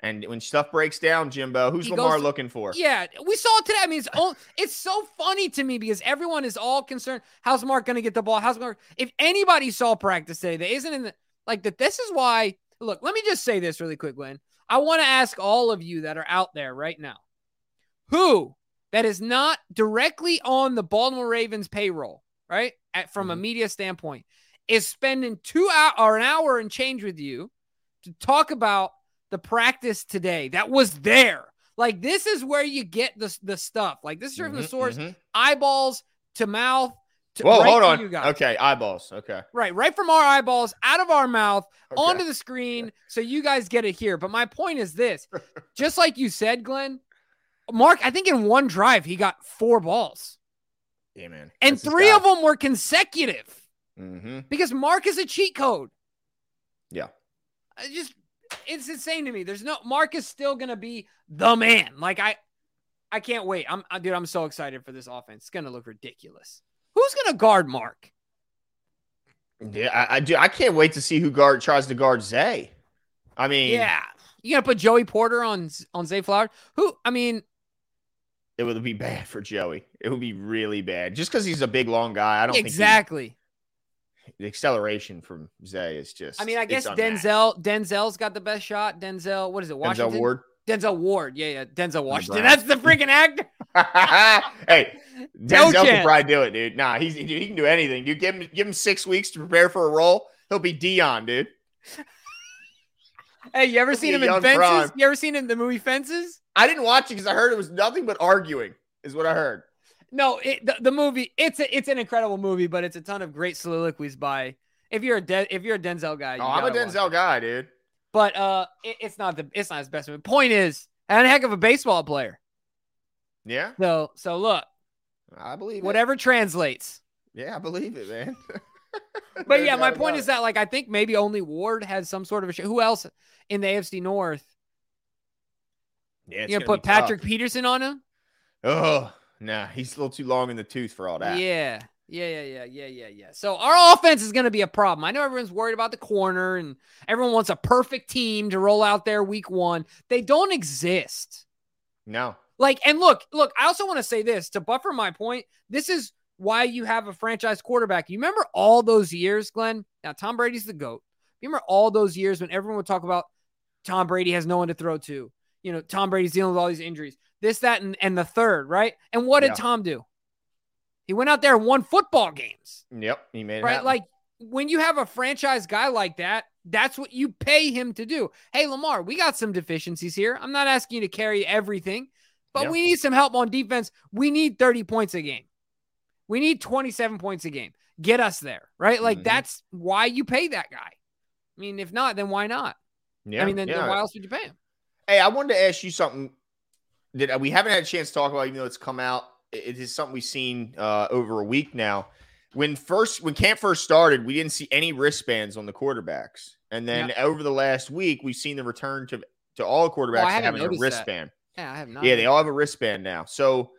And when stuff breaks down, Jimbo, who's He Lamar goes- looking for? Yeah, we saw it today. I mean, it's all, it's so funny to me because everyone is all concerned. How's Mark gonna get the ball? How's Mark? If anybody saw practice today, that isn't in the like that. This is why. Look, let me just say this really quick, Glenn. I want to ask all of you that are out there right now, who that is not directly on the Baltimore Ravens payroll, right? At, from a Mhm. media standpoint, is spending two hour or an hour and change with you to talk about the practice today that was there. Like this is where you get the the stuff. Like this is from the Mhm, source, mhm. eyeballs to mouth. To, Whoa, right hold on. you guys. Okay, eyeballs. Okay. Right, right from our eyeballs out of our mouth okay. onto the screen, so you guys get it here. But my point is this: just like you said, Glenn, Mark, I think in one drive he got four balls, yeah, man. and three of them were consecutive Mm-hmm. because Mark is a cheat code. Yeah. I just it's insane to me. There's no Mark is still gonna be the man. Like I I can't wait. I'm I- dude, I'm so excited for this offense. It's gonna look ridiculous. Who's gonna guard Mark? Yeah, I, I do. I can't wait to see who guard tries to guard Zay. I mean, Yeah. You gonna put Joey Porter on on Zay Flower? Who I mean, it would be bad for Joey. It would be really bad. Just because he's a big, long guy, I don't exactly. think he- the acceleration from Zay is just. I mean, I guess. Denzel Denzel's got the best shot. Denzel, what is it? Washington. Denzel Ward. Denzel Ward. Yeah, yeah. Denzel Washington. That's the freaking actor. hey, No Denzel can chance. probably do it, dude. Nah, he's dude, he can do anything. You give him give him six weeks to prepare for a role. He'll be Deion, dude. Hey, you ever He'll seen him in Fences? prime. You ever seen him in the movie Fences? I didn't watch it because I heard it was nothing but arguing. Is what I heard. No, it, the, the movie it's a, it's an incredible movie, but it's a ton of great soliloquies by if you're a De- if you're a Denzel guy. you Oh, I'm a Denzel guy, dude. but uh, it, it's not the it's not his best movie. Point is, and a heck of a baseball player. Yeah, So so look, I believe it. whatever translates. Yeah, I believe it, man. But yeah, my point is that like I think maybe only Ward has some sort of a sh- who else in the AFC North? Yeah, You gonna gonna put be tough. Patrick Peterson on him? Oh, nah, he's a little too long in the tooth for all that. Yeah. Yeah, yeah, yeah, yeah, yeah, yeah. So our offense is going to be a problem. I know everyone's worried about the corner and everyone wants a perfect team to roll out there week one. They don't exist. No, Like, and look, look, I also want to say this to buffer my point. This is why you have a franchise quarterback. You remember all those years, Glenn? Now, Tom Brady's the GOAT. You remember all those years when everyone would talk about Tom Brady has no one to throw to? You know, Tom Brady's dealing with all these injuries, this, that, and, and the third, right? And what did Yeah. Tom do? He went out there and won football games, yep, he made it right? happen. Like when you have a franchise guy like that, That's what you pay him to do. Hey, Lamar, we got some deficiencies here. I'm not asking you to carry everything, but we need some help on defense. We need 30 points a game. We need 27 points a game. Get us there, right? Like mm-hmm. that's why you pay that guy. I mean, if not, then why not? Yeah, I mean, then, yeah. then why else would you pay him? Hey, I wanted to ask you something that we haven't had a chance to talk about, even though it's come out. It is something we've seen uh, over a week now. When first when camp first started, we didn't see any wristbands on the quarterbacks, and then yep. over the last week, we've seen the return to to all quarterbacks oh, having a wristband. That. Yeah, I have not. Yeah, they all have a wristband now. So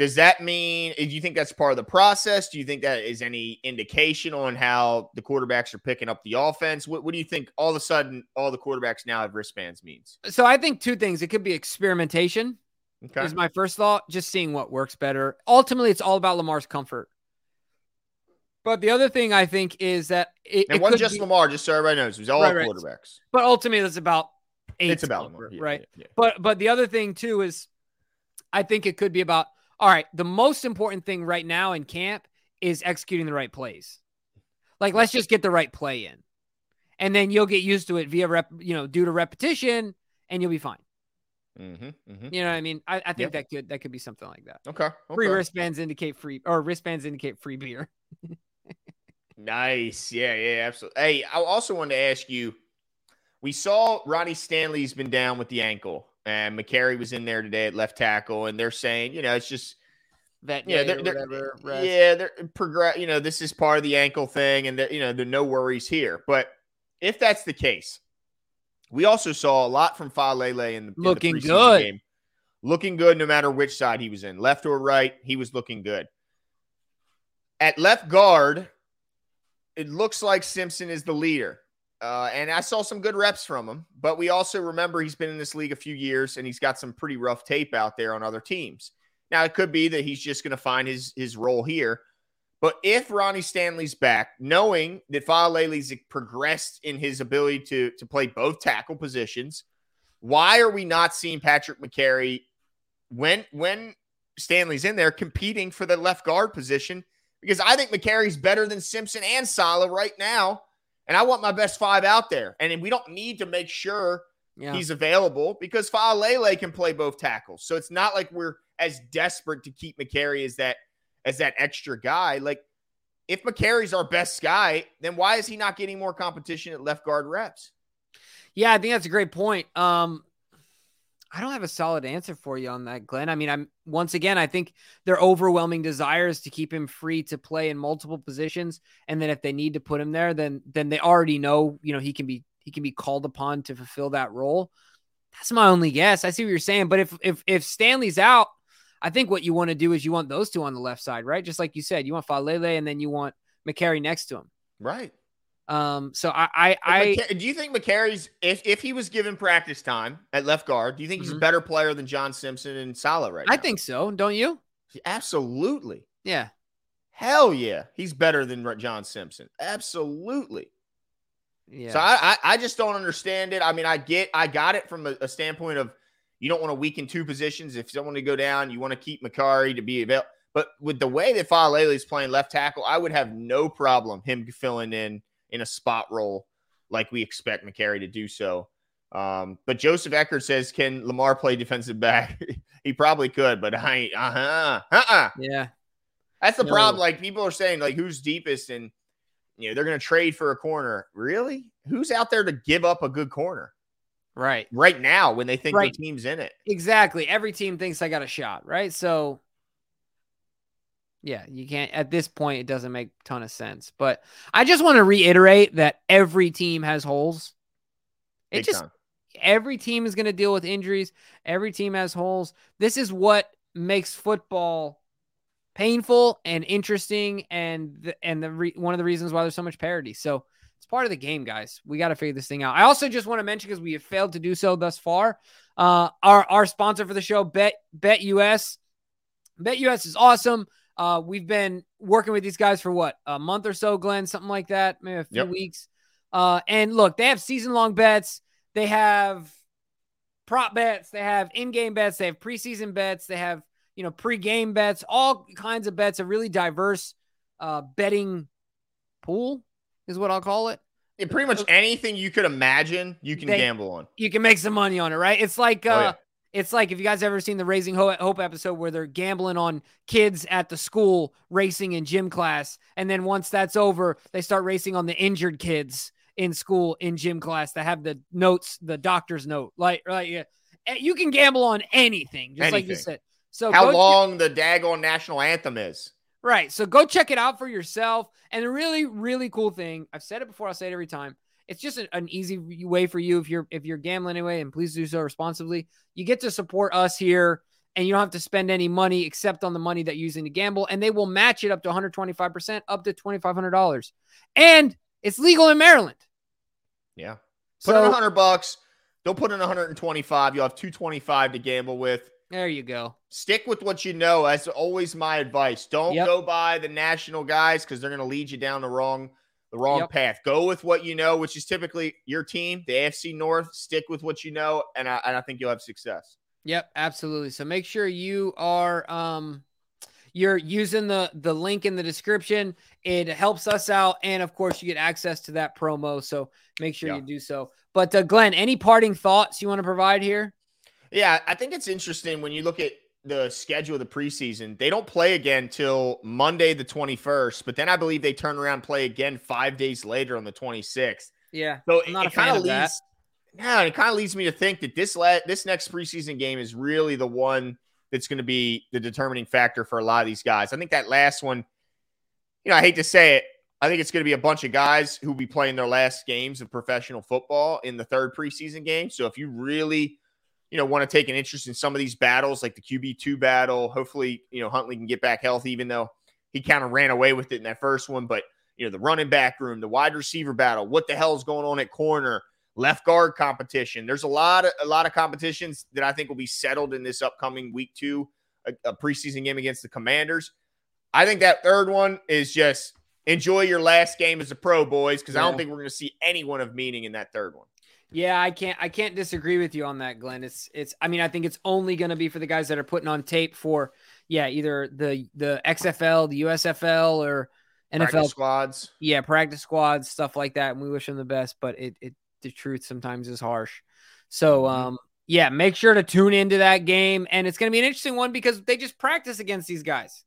does that mean do you think that's part of the process? Do you think that is any indication on how the quarterbacks are picking up the offense? What, what do you think all of a sudden all the quarterbacks now have wristbands means? So I think two things. It could be experimentation. Okay. Is my first thought, just seeing what works better. Ultimately, it's all about Lamar's comfort. But the other thing I think is that it, and it wasn't just be, Lamar, just so everybody knows, it was all right, quarterbacks. Right. But ultimately, it's about eight. It's about Lamar, yeah, right? Yeah, yeah. But but the other thing too is, I think it could be about all right, the most important thing right now in camp is executing the right plays. Like, let's just get the right play in. And then you'll get used to it via rep, you know, due to repetition, and you'll be fine. Mm-hmm, mm-hmm. You know what I mean? I, I think yep. that could that could be something like that. Okay, okay. Free wristbands indicate free or wristbands indicate free beer. nice. Yeah, yeah, absolutely. Hey, I also wanted to ask you. We saw Ronnie Stanley's been down with the ankle and Mekari was in there today at left tackle, and they're saying, you know, it's just that yeah, they're, they're yeah, they're progress. You know, this is part of the ankle thing, and you know, there no worries here. But if that's the case, we also saw a lot from Faalele in the looking in the good, game. looking good no matter which side he was in, left or right. He was looking good. At left guard, it looks like Simpson is the leader. Uh, and I saw some good reps from him, but we also remember he's been in this league a few years and he's got some pretty rough tape out there on other teams. Now it could be that he's just going to find his his role here, but if Ronnie Stanley's back, knowing that Faalele's progressed in his ability to to play both tackle positions, why are we not seeing Patrick Mekari when when Stanley's in there competing for the left guard position? Because I think Mekari's better than Simpson and Saleh right now and I want my best five out there. And we don't need to make sure yeah. he's available because Faalele can play both tackles. So it's not like we're as desperate to keep Mekari as that as that extra guy. Like if Mekari's our best guy, then why is he not getting more competition at left guard reps? Yeah, I think that's a great point. Um, I don't have a solid answer for you on that, Glenn. I mean, I'm once again, I think their overwhelming desires to keep him free to play in multiple positions, and then if they need to put him there, then then they already know, you know, he can be he can be called upon to fulfill that role. That's my only guess. I see what you're saying, but if if if Stanley's out, I think what you want to do is you want those two on the left side, right? Just like you said, you want Faalele and then you want Mekari next to him. Right. Um, so I, I, I do you think Mekari's if if he was given practice time at left guard, do you think he's mm-hmm. a better player than John Simpson and Saleh right I now? think so. Don't you? Absolutely. Yeah. Hell yeah, he's better than John Simpson. Absolutely. Yeah. So I, I, I just don't understand it. I mean, I get, I got it from a, a standpoint of you don't want to weaken two positions. If someone to go down, you want to keep Mekari to be available. But with the way that Faalele is playing left tackle, I would have no problem him filling in in a spot role like we expect Mekari to do so. Um, but Joseph Eckert says, can Lamar play defensive back? he probably could, but I ain't, uh huh, uh uh. Yeah. That's the no. problem. Like people are saying, like, who's deepest? And, you know, they're going to trade for a corner. Really? Who's out there to give up a good corner? Right. Right now when they think right. the team's in it. Exactly. Every team thinks I got a shot, right? So yeah, you can't at this point it doesn't make a ton of sense. But I just want to reiterate that every team has holes. It Big just time. every team is going to deal with injuries. Every team has holes. This is what makes football painful and interesting and the, and the re, one of the reasons why there's so much parity. So it's part of the game, guys. We got to figure this thing out. I also just want to mention because we have failed to do so thus far. Uh, our our sponsor for the show, Bet BetUS. Bet US is awesome. Uh, we've been working with these guys for what a month or so, Glenn, something like that, maybe a few yep. weeks. Uh, and look, they have season long bets. They have prop bets. They have in game bets. They have preseason bets. They have you know pre-game bets. All kinds of bets. A really diverse uh, betting pool is what I'll call it. Yeah, pretty much anything you could imagine, you can They- gamble on. You can make some money on it, right? It's like uh Oh, yeah. It's like if you guys ever seen the Raising Hope episode where they're gambling on kids at the school racing in gym class, and then once that's over, they start racing on the injured kids in school in gym class that have the notes, the doctor's note. Like, like yeah, Eh, you can gamble on anything, just like you said. So How long the daggone national anthem is. Right. So go check it out for yourself. And a really, really cool thing. I've said it before. I'll say it every time. It's just an, easy way for you if you're if you're gambling anyway, and please do so responsibly. You get to support us here, and you don't have to spend any money except on the money that you're using to gamble, and they will match it up to 125 percent, up to twenty five hundred dollars, and it's legal in Maryland. Yeah. Put in 100 bucks. Don't put in 125. You'll have 225 to gamble with. there you go. Stick with what you know. That's always my advice. Don't Yep. go by the national guys because they're going to lead you down the wrong the wrong Yep. path. Go with what you know, which is typically your team, the AFC North. Stick with what you know, and I, and I think you'll have success. Yep, absolutely. So make sure you are um you're using the the link in the description. It helps us out and of course you get access to that promo. So make sure Yeah. you do so. But uh, Glenn, any parting thoughts you want to provide here? Yeah, I think it's interesting when you look at the schedule of the preseason. They don't play again till Monday the 21st, but then I believe they turn around and play again 5 days later on the 26th. Yeah. So I'm it, a kind of that. leads Yeah, it kind of leads me to think that this la- this next preseason game is really the one that's going to be the determining factor for a lot of these guys. I think that last one, you know, I hate to say it, I think it's going to be a bunch of guys who will be playing their last games of professional football in the third preseason game. So if you really, you know, want to take an interest in some of these battles, like the QB two battle, hopefully, you know, Huntley can get back healthy, even though he kind of ran away with it in that first one. But you know, the running back room, the wide receiver battle, what the hell is going on at corner, left guard competition. There's a lot of a lot of competitions that I think will be settled in this upcoming week two, a, a preseason game against the Commanders. I think that third one is just enjoy your last game as a pro, boys, because I don't think we're going to see anyone of meaning in that third one. Yeah, I can't I can't disagree with you on that, Glenn. It's it's I mean, I think it's only gonna be for the guys that are putting on tape for yeah, either the the XFL, the USFL, or NFL Practice squads. yeah, practice squads, stuff like that. And we wish them the best, but it, it the truth sometimes is harsh. So Mhm. um yeah, make sure to tune into that game. And it's gonna be an interesting one because they just practice against these guys.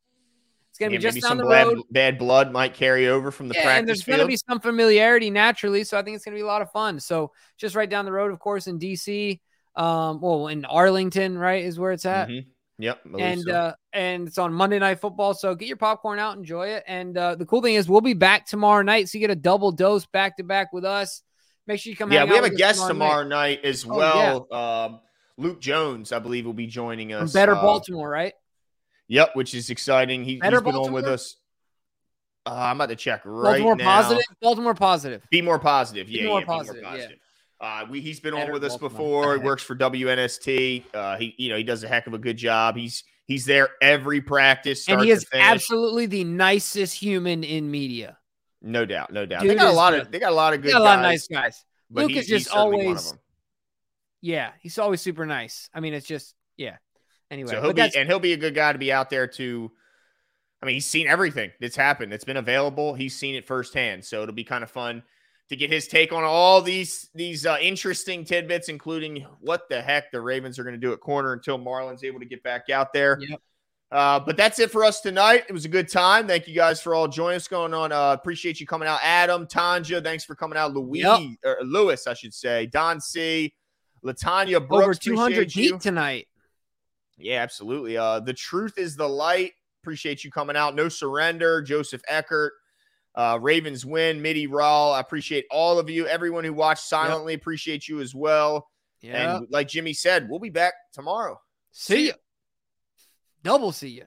It's gonna Yeah, be just down some the bad, road. bad blood might carry over from the practice. Yeah, and there's gonna be some familiarity naturally. So I think it's gonna be a lot of fun. So just right down the road, of course, in DC. Um, well, in Arlington, right, is where it's at. Mhm. Yep. And so. uh and it's on Monday Night Football. So get your popcorn out, enjoy it. And uh the cool thing is we'll be back tomorrow night, so you get a double dose back to back with us. Make sure you come. yeah, we have a guest tomorrow night, as Oh, well. Um, Luke Jones, I believe, will be joining From us. Better uh, Baltimore, right? Yep, which is exciting. He, has been on with us. Uh, I'm about to check right Baltimore now. positive. Baltimore positive. Be more positive. Be Yeah, more yeah, positive, Be more positive. Uh, we, he's been on Better with us Baltimore. before. He works for WNST. Uh, he, you know, he does a heck of a good job. He's he's there every practice, And he is absolutely the nicest human in media. no doubt, no doubt. Dude they got a lot good. of they got a lot of good a lot of guys, nice guys. Luke is just certainly one of always- Yeah, he's always super nice. I mean, it's just yeah. Anyway, So he'll be and he'll be a good guy to be out there to. I mean, he's seen everything that's happened. It's been available. He's seen it firsthand. So it'll be kind of fun to get his take on all these these uh, interesting tidbits, including what the heck the Ravens are going to do at corner until Marlon's able to get back out there. Yep. Uh, but that's it for us tonight. It was a good time. Thank you guys for all joining us going on. Uh, appreciate you coming out, Adam, Tanja. Thanks for coming out, Louis Yep. or Lewis, I should say. Don C, Latanya Brooks. over 200 appreciate deep tonight. Yeah, absolutely. Uh, the truth is the light. Appreciate you coming out. No surrender. Joseph Eckert. Uh, Ravens win. Mitty Rawl. I appreciate all of you. Everyone who watched silently. Appreciate you as well. Yeah. And like Jimmy said, we'll be back tomorrow. see ya. Double see ya.